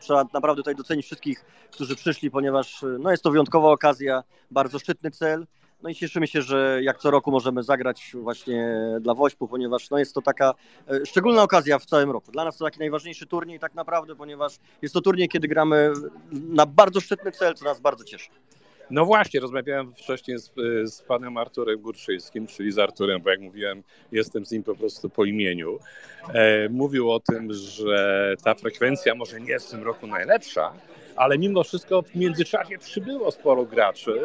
Trzeba naprawdę tutaj docenić wszystkich, którzy przyszli, ponieważ no, jest to wyjątkowa okazja, bardzo szczytny cel. No i cieszymy się, że jak co roku możemy zagrać właśnie dla Wośpu, ponieważ no jest to taka e, szczególna okazja w całym roku. Dla nas to taki najważniejszy turniej tak naprawdę, ponieważ jest to turniej, kiedy gramy na bardzo szczytny cel, co nas bardzo cieszy. No właśnie, rozmawiałem wcześniej z, z panem Arturem Górczyńskim, czyli z Arturem, bo jak mówiłem, jestem z nim po prostu po imieniu. E, mówił o tym, że ta frekwencja może nie jest w tym roku najlepsza, ale mimo wszystko w międzyczasie przybyło sporo graczy,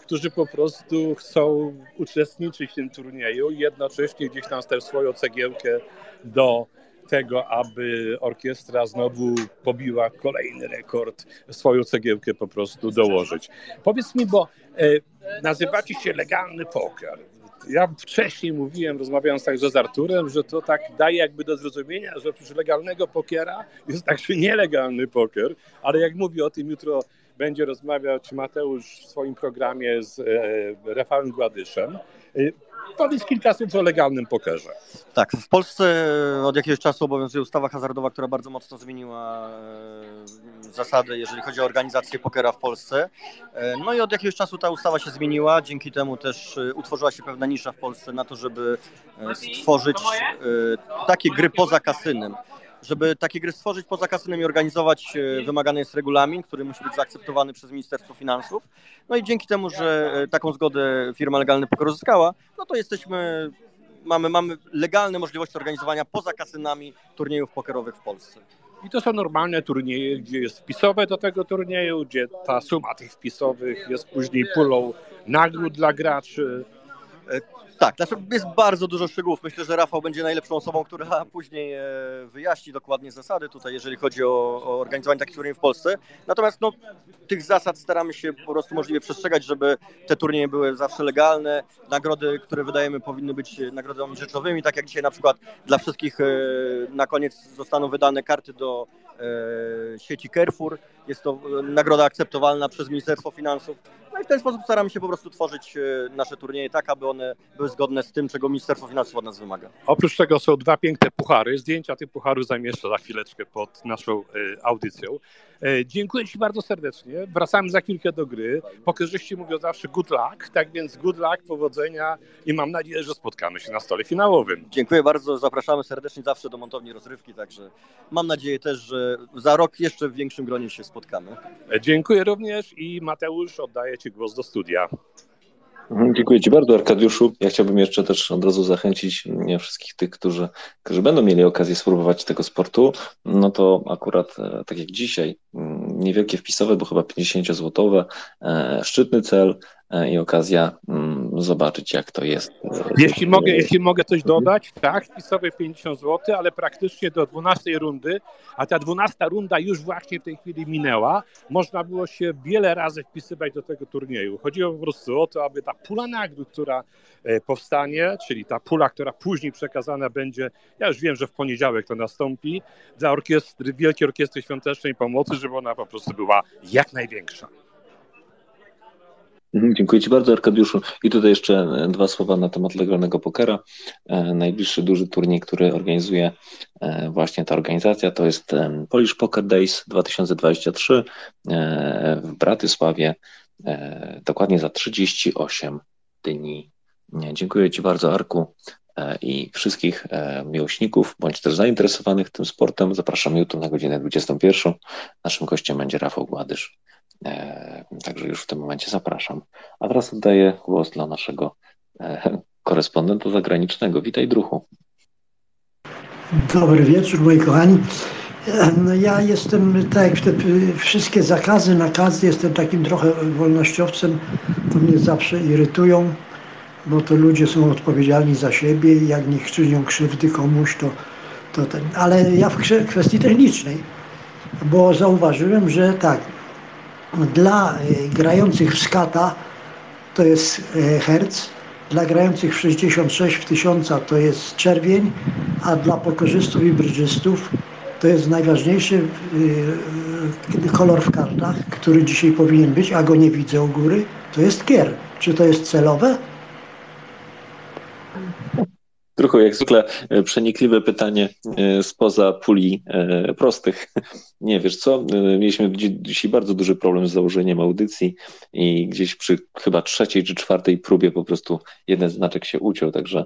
którzy po prostu chcą uczestniczyć w tym turnieju i jednocześnie gdzieś tam też swoją cegiełkę do tego, aby orkiestra znowu pobiła kolejny rekord, swoją cegiełkę po prostu dołożyć. Powiedz mi, bo e, nazywacie się legalny poker. Ja wcześniej mówiłem, rozmawiając także z Arturem, że to tak daje jakby do zrozumienia, że oprócz legalnego pokera jest także nielegalny poker, ale jak mówi o tym jutro będzie rozmawiać Mateusz w swoim programie z e, Rafałem Gładyszem. E, Powiedz kilka słów o legalnym pokerze. Tak, w Polsce od jakiegoś czasu obowiązuje ustawa hazardowa, która bardzo mocno zmieniła e, zasady, jeżeli chodzi o organizację pokera w Polsce. No i od jakiegoś czasu ta ustawa się zmieniła, dzięki temu też utworzyła się pewna nisza w Polsce na to, żeby stworzyć takie gry poza kasynem. Żeby takie gry stworzyć poza kasynem i organizować, e, wymagany jest regulamin, który musi być zaakceptowany przez Ministerstwo Finansów. No i dzięki temu, że e, taką zgodę firma Legalny Poker uzyskała, no to jesteśmy, mamy, mamy legalne możliwości organizowania poza kasynami turniejów pokerowych w Polsce. I to są normalne turnieje, gdzie jest wpisowe do tego turnieju, gdzie ta suma tych wpisowych jest później pulą nagród dla graczy. E, tak, znaczy jest bardzo dużo szczegółów. Myślę, że Rafał będzie najlepszą osobą, która później e, wyjaśni dokładnie zasady tutaj, jeżeli chodzi o, o organizowanie takich turniejów w Polsce. Natomiast no, tych zasad staramy się po prostu możliwie przestrzegać, żeby te turnieje były zawsze legalne. Nagrody, które wydajemy, powinny być nagrodami rzeczowymi, tak jak dzisiaj na przykład dla wszystkich e, na koniec zostaną wydane karty do sieci Carrefour. Jest to nagroda akceptowalna przez Ministerstwo Finansów. No i w ten sposób staramy się po prostu tworzyć e, nasze turnieje tak, aby one były zgodne z tym, czego Ministerstwo Finansów od nas wymaga. Oprócz tego są dwa piękne puchary. Zdjęcia tych pucharów zamieszczę za chwileczkę pod naszą e, audycją. E, dziękuję Ci bardzo serdecznie. Wracamy za chwilkę do gry. Pokerzyści mówią zawsze good luck, tak więc good luck, powodzenia i mam nadzieję, że spotkamy się na stole finałowym. Dziękuję bardzo, zapraszamy serdecznie zawsze do montowni rozrywki, także mam nadzieję też, że za rok jeszcze w większym gronie się spotkamy. Dziękuję również i Mateusz, oddaję Ci głos do studia. Mhm, dziękuję Ci bardzo, Arkadiuszu. Ja chciałbym jeszcze też od razu zachęcić wszystkich tych, którzy, którzy będą mieli okazję spróbować tego sportu. No to akurat, e, tak jak dzisiaj, mm, niewielkie wpisowe, bo chyba 50-złotowe, e, szczytny cel, E, i okazja mm, zobaczyć, jak to jest. Jeśli mogę, jeśli mogę coś dodać, tak, wpisowy 50 zł, ale praktycznie do 12 rundy, a ta 12 runda już właśnie w tej chwili minęła, można było się wiele razy wpisywać do tego turnieju. Chodziło po prostu o to, aby ta pula nagród, która e, powstanie, czyli ta pula, która później przekazana będzie, ja już wiem, że w poniedziałek to nastąpi, dla orkiestry, Wielkiej Orkiestry Świątecznej Pomocy, żeby ona po prostu była jak największa. Mhm, dziękuję Ci bardzo, Arkadiuszu. I tutaj jeszcze e, dwa słowa na temat legalnego pokera. E, najbliższy duży turniej, który organizuje e, właśnie ta organizacja, to jest Polish Poker Days 2023 w Bratysławie, dokładnie za 38 dni. Dziękuję Ci bardzo, Arku. i wszystkich miłośników, bądź też zainteresowanych tym sportem zapraszam jutro na godzinę 21. Naszym gościem będzie Rafał Gładysz. Także już w tym momencie zapraszam. A teraz oddaję głos dla naszego korespondenta zagranicznego. Witaj, Druchu. Dobry wieczór, moi kochani. No ja jestem, tak jak te wszystkie zakazy, nakazy, jestem takim trochę wolnościowcem, to mnie zawsze irytują, bo to ludzie są odpowiedzialni za siebie i jak nie czynią krzywdy komuś, to, to ten. Ale ja w kwestii technicznej, bo zauważyłem, że tak, dla e, grających w skata to jest e, herc, dla grających w 66 w 1000 to jest czerwień, a dla pokorzystów i brydżystów to jest najważniejszy y, kolor w kartach, który dzisiaj powinien być, a go nie widzę u góry, to jest kier. Czy to jest celowe? Druhu, jak zwykle e, przenikliwe pytanie e, spoza puli e, prostych. Nie, wiesz co, mieliśmy dzisiaj bardzo duży problem z założeniem audycji i gdzieś przy chyba trzeciej czy czwartej próbie po prostu jeden znaczek się uciął, także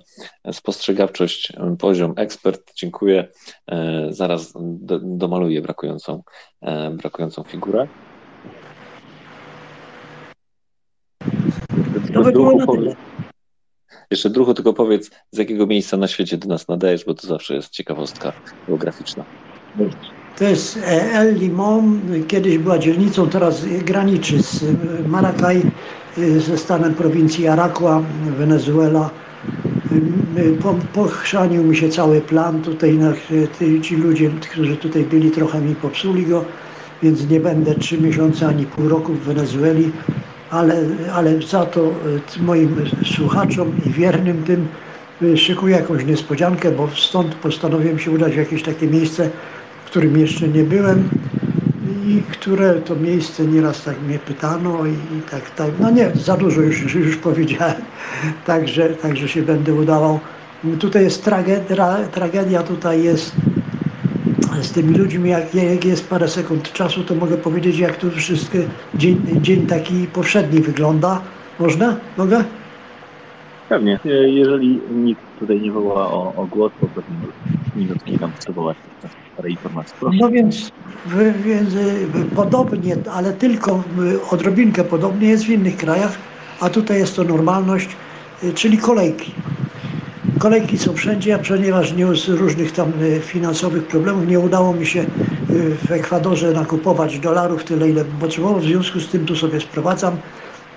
spostrzegawczość, poziom ekspert, dziękuję. Zaraz domaluję brakującą, brakującą figurę. To by było na tyle. Jeszcze druhu, tylko powiedz, z jakiego miejsca na świecie do nas nadajesz, bo to zawsze jest ciekawostka geograficzna. To jest e, El Limon, kiedyś była dzielnicą, teraz graniczy z e, Maracay, e, ze stanem prowincji Araqua, Wenezuela. Po, pochrzanił mi się cały plan, tutaj ci ludzie, którzy tutaj byli, trochę mi popsuli go, więc nie będę trzy miesiące ani pół roku w Wenezueli ale, ale za to e, moim słuchaczom i wiernym tym e, szykuję jakąś niespodziankę, bo stąd postanowiłem się udać w jakieś takie miejsce, w którym jeszcze nie byłem i które to miejsce nieraz tak mnie pytano i, i tak, tak, no nie, za dużo już, już powiedziałem, także, także się będę udawał. Tutaj jest tragedia, tragedia tutaj jest z tymi ludźmi, jak, jak jest parę sekund czasu, to mogę powiedzieć, jak to wszystko dzień, dzień taki powszedni wygląda. Można? Mogę? Pewnie. Jeżeli nikt tutaj nie woła o, o głos, to pewnie minutki nam spróbować parę informacji. Proszę. No więc, więc podobnie, ale tylko odrobinkę podobnie jest w innych krajach, a tutaj jest to normalność, czyli kolejki. Kolejki są wszędzie, a ponieważ nie z różnych tam e, finansowych problemów nie udało mi się e, w Ekwadorze nakupować dolarów tyle, ile potrzebował. W związku z tym tu sobie sprowadzam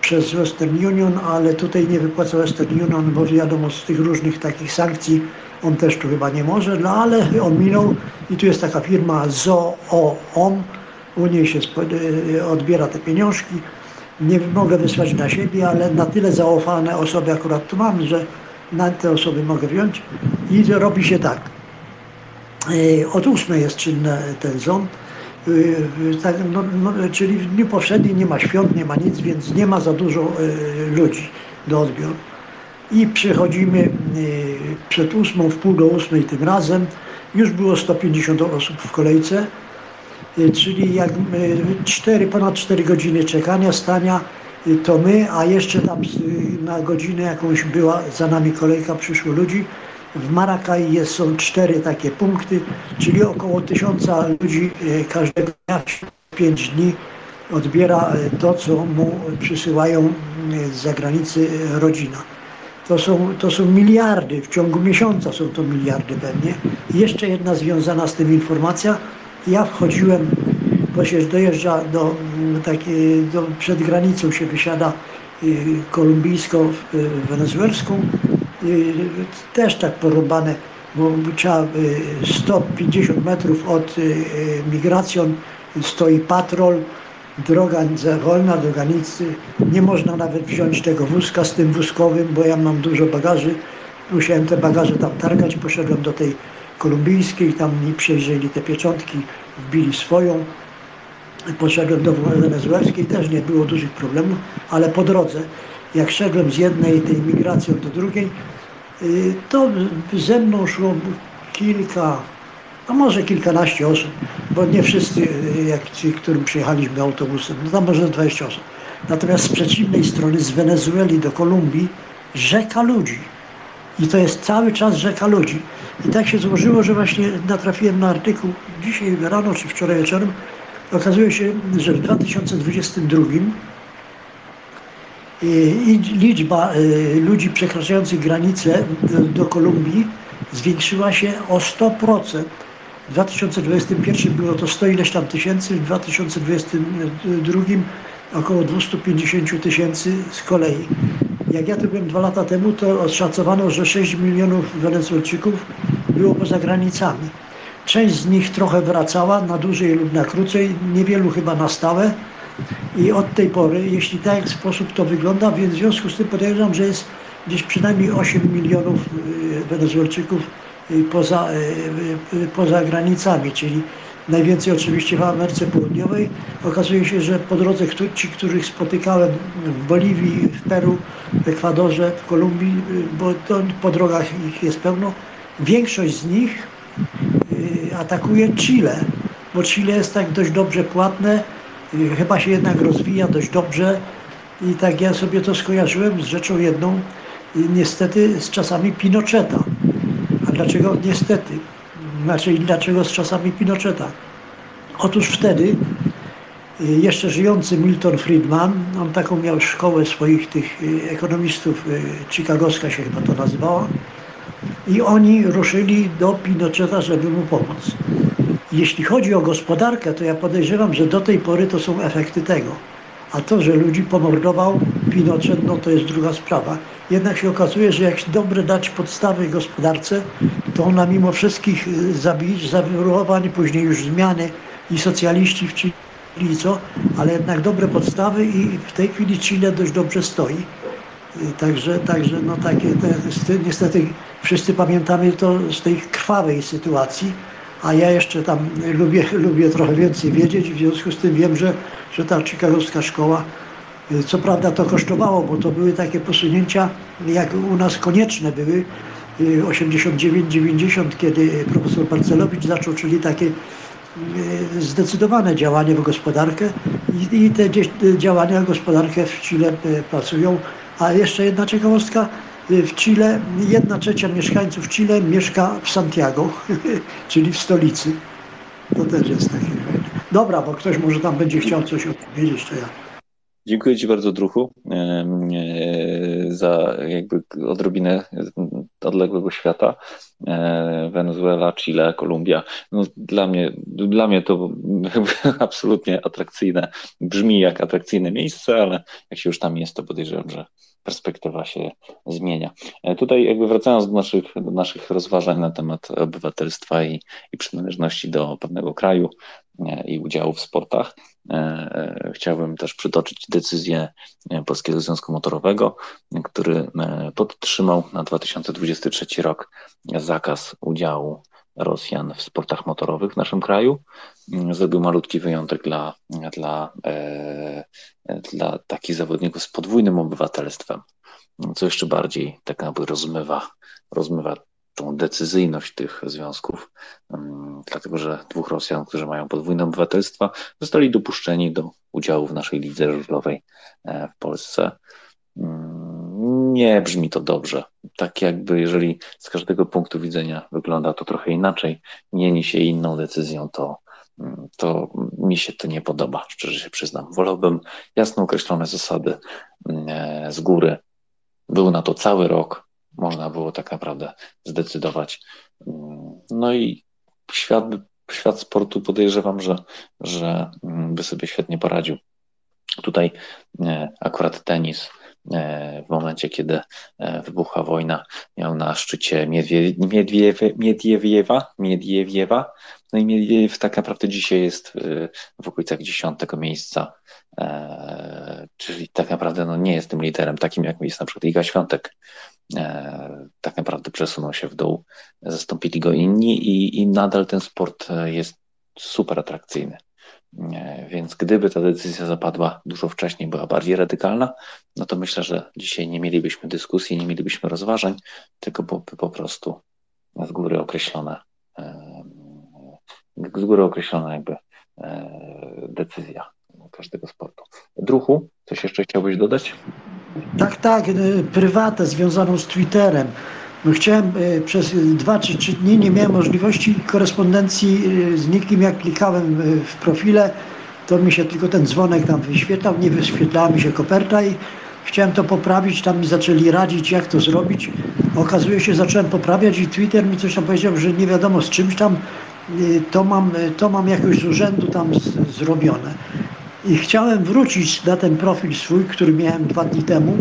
przez Western Union, ale tutaj nie wypłaca Western Union, bo wiadomo z tych różnych takich sankcji on też tu chyba nie może, no ale on minął i tu jest taka firma ZOOM, u niej się e, odbiera te pieniążki. Nie mogę wysłać na siebie, ale na tyle zaufane osoby akurat tu mam, że na te osoby mogę wziąć i robi się tak. E, od ósmej jest czynny ten ząb, e, tak, no, no, czyli w dniu powszednim nie ma świąt, nie ma nic, więc nie ma za dużo e, ludzi do odbioru. I przychodzimy przed ósmą, w pół do ósmej tym razem. Już było 150 osób w kolejce, czyli jak 4, ponad 4 godziny czekania, stania, to my, a jeszcze tam na godzinę jakąś była za nami kolejka, przyszło ludzi. W Maracay jest, są cztery takie punkty, czyli około tysiąca ludzi e, każdego dnia, pięć dni odbiera to, co mu przysyłają z zagranicy rodzina. To są, to są miliardy, w ciągu miesiąca są to miliardy pewnie. Jeszcze jedna związana z tym informacja. Ja wchodziłem bo się dojeżdża do, mm, takiej, do, przed granicą się wysiada y, kolumbijsko-wenezuelską, y, też tak porobane, bo trzeba 150 y, metrów od migracją stoi patrol, droga wolna do granicy, nie można nawet wziąć tego wózka z tym wózkowym, bo ja mam dużo bagaży, musiałem te bagaże tam targać, poszedłem do tej kolumbijskiej, tam mi przejrzeli te pieczątki, wbili swoją, poszedłem do wenezuelskiej, też nie było dużych problemów, ale po drodze, jak szedłem z jednej tej migracją do drugiej, y, to ze mną szło kilka, a może kilkanaście osób, bo nie wszyscy, y, jak ci, którym przyjechaliśmy autobusem, no tam może 20 osób. Natomiast z przeciwnej strony, z Wenezueli do Kolumbii, rzeka ludzi. I to jest cały czas rzeka ludzi. I tak się złożyło, że właśnie natrafiłem na artykuł dzisiaj rano czy wczoraj wieczorem. Okazuje się, że w 2022 y, liczba y, ludzi przekraczających granicę do Kolumbii zwiększyła się o 100%. W 2021 było to 100 ileś tam tysięcy, w 2022 około 250 tysięcy z kolei. Jak ja tu byłem dwa lata temu, to oszacowano, że 6 milionów Wenezuelczyków było poza granicami. Część z nich trochę wracała na dłużej lub na krócej, niewielu chyba na stałe. I od tej pory, jeśli tak sposób to wygląda, więc w związku z tym podejrzewam, że jest gdzieś przynajmniej 8 milionów y, Wenezuelczyków y, poza, y, poza granicami, czyli najwięcej oczywiście w Ameryce Południowej. Okazuje się, że po drodze ci, których spotykałem w Boliwii, w Peru, w Ekwadorze, w Kolumbii, bo to po drogach ich jest pełno, większość z nich atakuje Chile, bo Chile jest tak dość dobrze płatne, chyba się jednak rozwija dość dobrze i tak ja sobie to skojarzyłem z rzeczą jedną, niestety z czasami Pinocheta. A dlaczego niestety? Znaczy, dlaczego z czasami Pinocheta? Otóż wtedy y, jeszcze żyjący Milton Friedman, on taką miał szkołę swoich tych y, ekonomistów, y, chicagowska się chyba to nazywała, i oni ruszyli do Pinocheta, żeby mu pomóc. Jeśli chodzi o gospodarkę, to ja podejrzewam, że do tej pory to są efekty tego. A to, że ludzi pomordował Pinochet, no to jest druga sprawa. Jednak się okazuje, że jak dobre dać podstawy gospodarce, to ona mimo wszystkich y, zabić, zawirowań, później już zmiany i socjaliści w Chile, co, ale jednak dobre podstawy i w tej chwili Chile dość dobrze stoi. Y, także, także no takie, te, niestety wszyscy pamiętamy to z tej krwawej sytuacji, a ja jeszcze tam lubię, lubię trochę więcej wiedzieć, w związku z tym wiem, że, że ta chicagowska szkoła, y, co prawda to kosztowało, bo to były takie posunięcia, jak u nas konieczne były, 89-90, y, kiedy profesor Barcelowicz zaczął, czyli takie y, zdecydowane działanie w gospodarkę i, te działania w gospodarkę w Chile pracują. A jeszcze jedna ciekawostka, w Chile, jedna trzecia mieszkańców Chile mieszka w Santiago, czyli w stolicy. To też jest takie. Dobra, bo ktoś może tam będzie chciał coś opowiedzieć, to ja. Dziękuję Ci bardzo, Druchu, e, za jakby odrobinę odległego świata. Wenezuela, Chile, Kolumbia. No, dla, mnie, dla mnie to absolutnie atrakcyjne. Brzmi jak atrakcyjne miejsce, ale jak się już tam jest, to podejrzewam, że perspektywa się zmienia. E, tutaj jakby wracając do naszych, do naszych rozważań na temat obywatelstwa i, i przynależności do pewnego kraju e, i udziału w sportach, e, chciałbym też przytoczyć decyzję Polskiego Związku Motorowego, który podtrzymał na 2023 rok zakaz udziału Rosjan w sportach motorowych w naszym kraju. Mm, zrobił malutki wyjątek dla, dla, e, dla takich zawodników z podwójnym obywatelstwem, co jeszcze bardziej tak jakby rozmywa, rozmywa tą decyzyjność tych związków, mm, dlatego że dwóch Rosjan, którzy mają podwójne obywatelstwa, zostali dopuszczeni do udziału w naszej lidze żużlowej e, w Polsce. Mm, nie brzmi to dobrze. Tak jakby, jeżeli z każdego punktu widzenia wygląda to trochę inaczej, mieni się inną decyzją, to, to mi się to nie podoba, szczerze się przyznam. Wolałbym jasno określone zasady mm, e, z góry. Był na to cały rok, można było tak naprawdę zdecydować. No i świat, świat sportu podejrzewam, że, że by sobie świetnie poradził. Tutaj e, akurat tenis E, w momencie, kiedy wybuchła wojna, miał na szczycie Miedwiewa, Miedwiewa, no i Miedwiew tak naprawdę dzisiaj jest e, w okolicach dziesiątego miejsca, czyli tak naprawdę no, nie jest tym liderem takim, jak jest na przykład Iga Świątek. Tak naprawdę przesunął się w dół, zastąpili go inni i, i nadal ten sport jest super atrakcyjny. Więc gdyby ta decyzja zapadła dużo wcześniej, była bardziej radykalna, no to myślę, że dzisiaj nie mielibyśmy dyskusji, nie mielibyśmy rozważań, tylko byłoby po prostu z góry określona, z góry określona jakby e, decyzja każdego sportu. Druchu, coś jeszcze chciałbyś dodać? Tak, tak, prywatę związaną z Twitterem. No chciałem e, przez dwa czy trzy dni nie miałem możliwości korespondencji e, z nikim, jak klikałem e, w profile, to mi się tylko ten dzwonek tam wyświetlał, nie wyświetlała mi się koperta i chciałem to poprawić, tam mi zaczęli radzić, jak to zrobić. Okazuje się, zacząłem poprawiać i Twitter mi coś tam powiedział, że nie wiadomo z czymś tam, to mam, to mam jakoś z urzędu tam z, zrobione. I chciałem wrócić na ten profil swój, który miałem dwa dni temu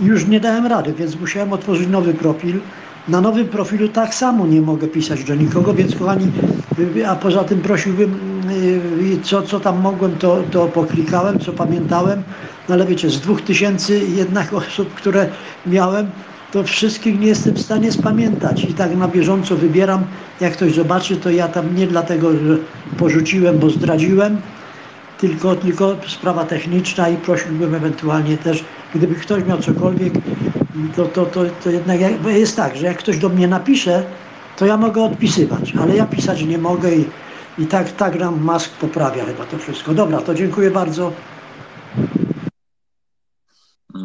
i już nie dałem rady, więc musiałem otworzyć nowy profil. Na nowym profilu tak samo nie mogę pisać do nikogo, więc kochani, a poza tym prosiłbym, y, co, co tam mogłem, to, to poklikałem, co pamiętałem, no ale wiecie, z dwóch tysięcy jednak osób, które miałem, to wszystkich nie jestem w stanie spamiętać i tak na bieżąco wybieram, jak ktoś zobaczy, to ja tam nie dlatego, że porzuciłem, bo zdradziłem, tylko, tylko sprawa techniczna i prosiłbym ewentualnie też, gdyby ktoś miał cokolwiek, to, to, to, to jednak jest tak, że jak ktoś do mnie napisze, to ja mogę odpisywać, ale ja pisać nie mogę i, i tak, tak nam Mask poprawia chyba to wszystko. Dobra, to dziękuję bardzo.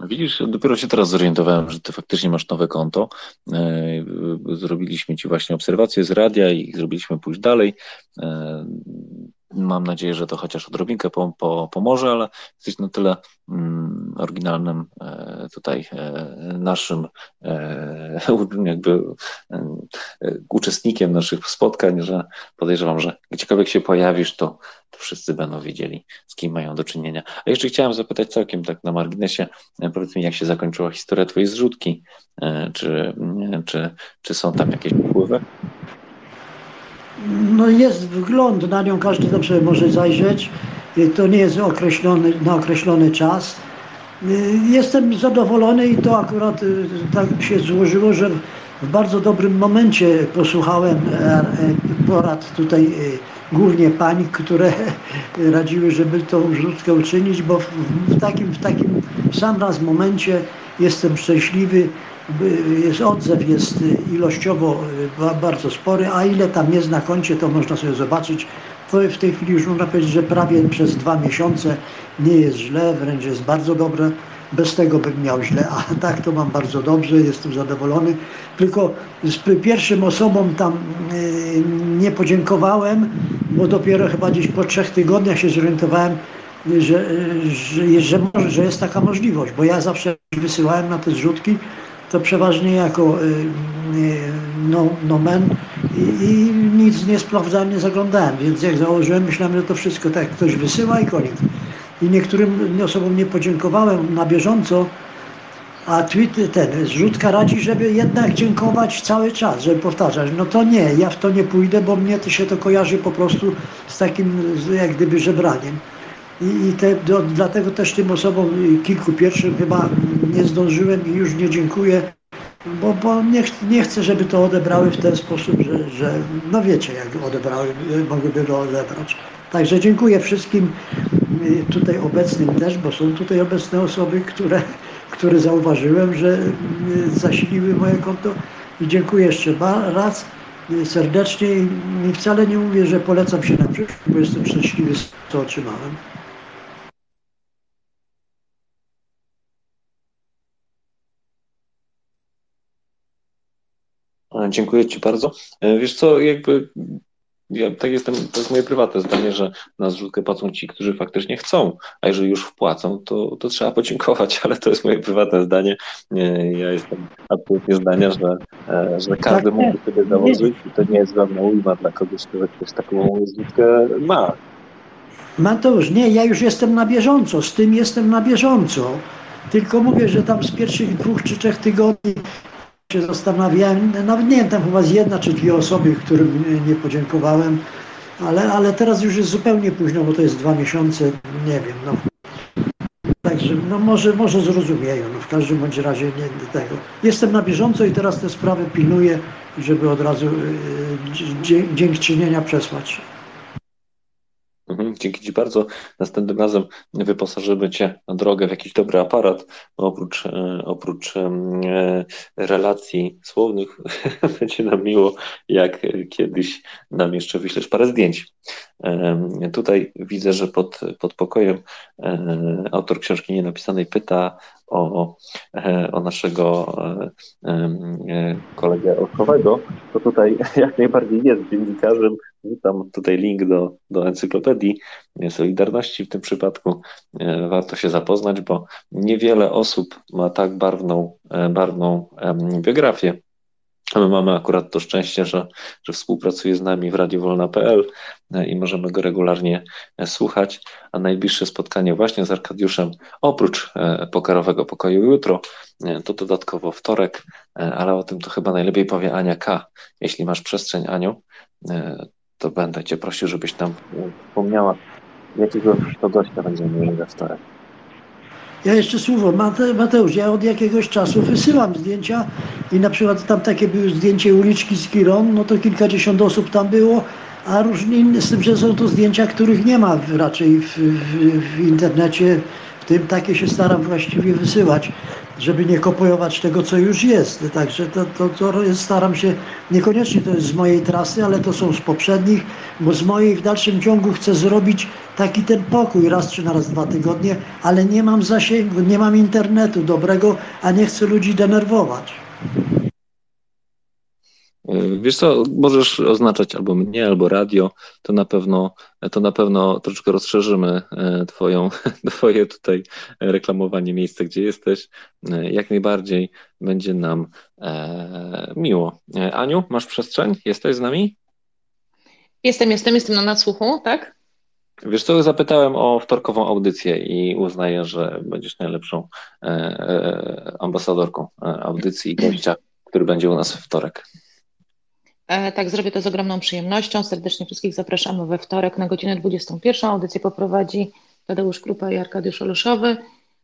Widzisz, dopiero się teraz zorientowałem, że ty faktycznie masz nowe konto. E, zrobiliśmy ci właśnie obserwację z radia i zrobiliśmy pójść dalej. E, Mam nadzieję, że to chociaż odrobinkę po, po, pomoże, ale jesteś na tyle mm, oryginalnym e, tutaj e, naszym e, jakby e, uczestnikiem naszych spotkań, że podejrzewam, że gdziekolwiek się pojawisz, to wszyscy będą wiedzieli, z kim mają do czynienia. A jeszcze chciałem zapytać całkiem tak na marginesie, e, powiedz mi, jak się zakończyła historia twojej zrzutki? E, czy, czy, czy są tam jakieś wpływy? No jest wgląd na nią, każdy sobie może zajrzeć. To nie jest określony, na określony czas. Jestem zadowolony i to akurat tak się złożyło, że w bardzo dobrym momencie posłuchałem e, e, porad tutaj głównie pań, które radziły, żeby tą wrzutkę uczynić, bo w takim, w takim sam raz momencie jestem szczęśliwy, jest odzew jest ilościowo y, bardzo spory, a ile tam jest na koncie, to można sobie zobaczyć. To w tej chwili już można powiedzieć, że prawie przez dwa miesiące nie jest źle, wręcz jest bardzo dobre. Bez tego bym miał źle, a tak to mam bardzo dobrze, jestem zadowolony. Tylko z pierwszym osobom tam y, nie podziękowałem, bo dopiero chyba gdzieś po trzech tygodniach się zorientowałem, że, że, że, że jest taka możliwość, bo ja zawsze wysyłałem na te zrzutki to przeważnie jako y, y, no, nomen i, i nic nie sprawdzałem, nie zaglądałem, więc jak założyłem, myślałem, że to wszystko tak ktoś wysyła i koniec. I niektórym osobom nie podziękowałem na bieżąco, a tweet, ten zrzutka radzi, żeby jednak dziękować cały czas, żeby powtarzać. No to nie, ja w to nie pójdę, bo mnie to się to kojarzy po prostu z takim jak gdyby żebraniem. I, i te, do, dlatego też tym osobom kilku pierwszym chyba nie zdążyłem i już nie dziękuję, bo, bo nie, ch nie chcę, żeby to odebrały w ten sposób, że, że no wiecie, jak odebrały, mogłyby go odebrać. Także dziękuję wszystkim y, tutaj obecnym też, bo są tutaj obecne osoby, które, które zauważyłem, że y, zasiliły moje konto i dziękuję jeszcze raz y, serdecznie i wcale nie mówię, że polecam się na przyszłość, bo jestem szczęśliwy z co otrzymałem. Dziękuję Ci bardzo. E, wiesz co, jakby ja tak jestem, to jest moje prywatne zdanie, że na zrzutkę płacą ci, którzy faktycznie chcą, a jeżeli już wpłacą, to, to trzeba podziękować, ale to jest moje prywatne zdanie. Ja jestem absolutnie zdania, że, e, że każdy tak, mógł sobie założyć i to nie jest żadna ujma dla kogoś, kto ktoś taką zrzutkę ma. już nie, ja już jestem na bieżąco, z tym jestem na bieżąco. Tylko mówię, że tam z pierwszych dwóch czy trzech tygodni się zastanawiałem, nawet nie wiem, tam chyba z jedna czy dwie osoby, którym nie podziękowałem, ale, ale teraz już jest zupełnie późno, bo to jest dwa miesiące, nie wiem, no. Także no może, może zrozumieją, no w każdym bądź razie nie tego. Jestem na bieżąco i teraz te sprawy pilnuję, żeby od razu yy, dziękczynienia przesłać. Mhm. Dzięki Ci bardzo. Następnym razem wyposażymy Cię na drogę w jakiś dobry aparat. Oprócz, e, oprócz e, relacji słownych, będzie nam miło, jak kiedyś nam jeszcze wyślesz parę zdjęć. Tutaj widzę, że pod, pod pokojem autor książki nienapisanej pyta o, o naszego kolegę Oskowego, to tutaj jak najbardziej jest dziennikarzem, Witam tutaj link do, do encyklopedii Solidarności w tym przypadku. E, warto się zapoznać, bo niewiele osób ma tak barwną, e, barwną biografię. My mamy akurat to szczęście, że, że współpracuje z nami w radiowolna.pl e, i możemy go regularnie słuchać. A najbliższe spotkanie właśnie z Arkadiuszem, oprócz pokarowego pokoju jutro, to dodatkowo wtorek, ale o tym to chyba najlepiej powie Ania K. Jeśli masz przestrzeń, Aniu, to będę Cię prosił, żebyś tam wspomniała, jakiego to gościa będziemy mieli we wtorek. Ja jeszcze słowo, Mate, Mateusz, ja od jakiegoś czasu wysyłam zdjęcia i na przykład tam takie były zdjęcie uliczki z Kiron, no to kilkadziesiąt osób tam było, a różnie inne, z tym, że są to zdjęcia, których nie ma raczej w, w, w internecie, tym takie się staram właściwie wysyłać żeby nie kopiować tego, co już jest. Także to, to, to jest, staram się, niekoniecznie to jest z mojej trasy, ale to są z poprzednich, bo z mojej w dalszym ciągu chcę zrobić taki ten pokój raz czy na raz dwa tygodnie, ale nie mam zasięgu, nie mam internetu dobrego, a nie chcę ludzi denerwować. Wiesz co, możesz oznaczać albo mnie, albo radio, to na pewno, to na pewno troszeczkę rozszerzymy e, twoją, twoje tutaj reklamowanie miejsca, gdzie jesteś. E, jak najbardziej będzie nam e, miło. Aniu, masz przestrzeń? Jesteś z nami? Jestem, jestem, jestem na nadsłuchu, tak? Wiesz co, zapytałem o wtorkową audycję i uznaję, że będziesz najlepszą ambasadorką audycji i gościa, który będzie u nas w wtorek. E, tak, zrobię to z ogromną przyjemnością. Serdecznie wszystkich zapraszamy we wtorek na godzinę 21. Audycję poprowadzi Tadeusz Krupa i Arkadiusz Oloszowy.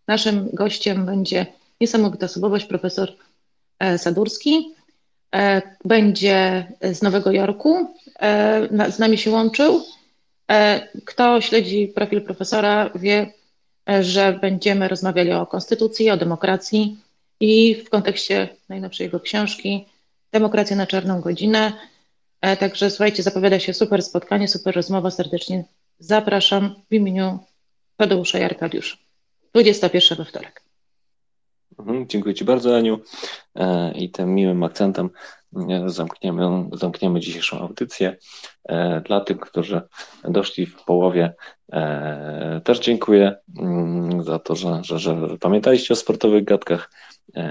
Naszym gościem będzie niesamowita osobowość, profesor e, Sadurski. E, będzie z Nowego Jorku, z nami się łączył. Kto śledzi profil profesora, wie, że będziemy rozmawiali o konstytucji, o demokracji i w kontekście najnowszej jego książki Demokracja na czarną godzinę. E, także słuchajcie, zapowiada się super spotkanie, super rozmowa. Serdecznie zapraszam w imieniu Tadeusza i Arkadiusza. 21 we wtorek. Mhm, dziękuję Ci bardzo, Aniu. E, I tym miłym akcentem zamkniemy, zamkniemy dzisiejszą audycję. Dla tych, którzy doszli w połowie, też dziękuję mm, za to, że, że, że pamiętaliście o sportowych gadkach.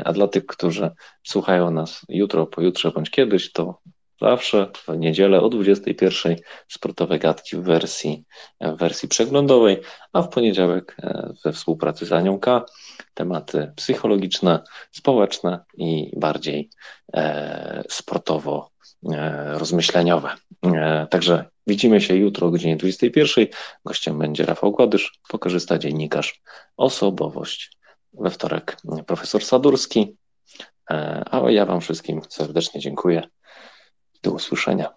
A dla tych, którzy słuchają nas jutro, pojutrze bądź kiedyś, to zawsze w niedzielę o 21 sportowe gadki w wersji, w wersji przeglądowej, a w poniedziałek e, we współpracy z Anią K tematy psychologiczne, społeczne i bardziej e, sportowo e, rozmyśleniowe. E, także widzimy się jutro o godzinie 21. Gościem będzie Rafał Gładysz, pokorzysta dziennikarz, osobowość we wtorek profesor Sadurski. E, a ja Wam wszystkim serdecznie dziękuję. Do usłyszenia.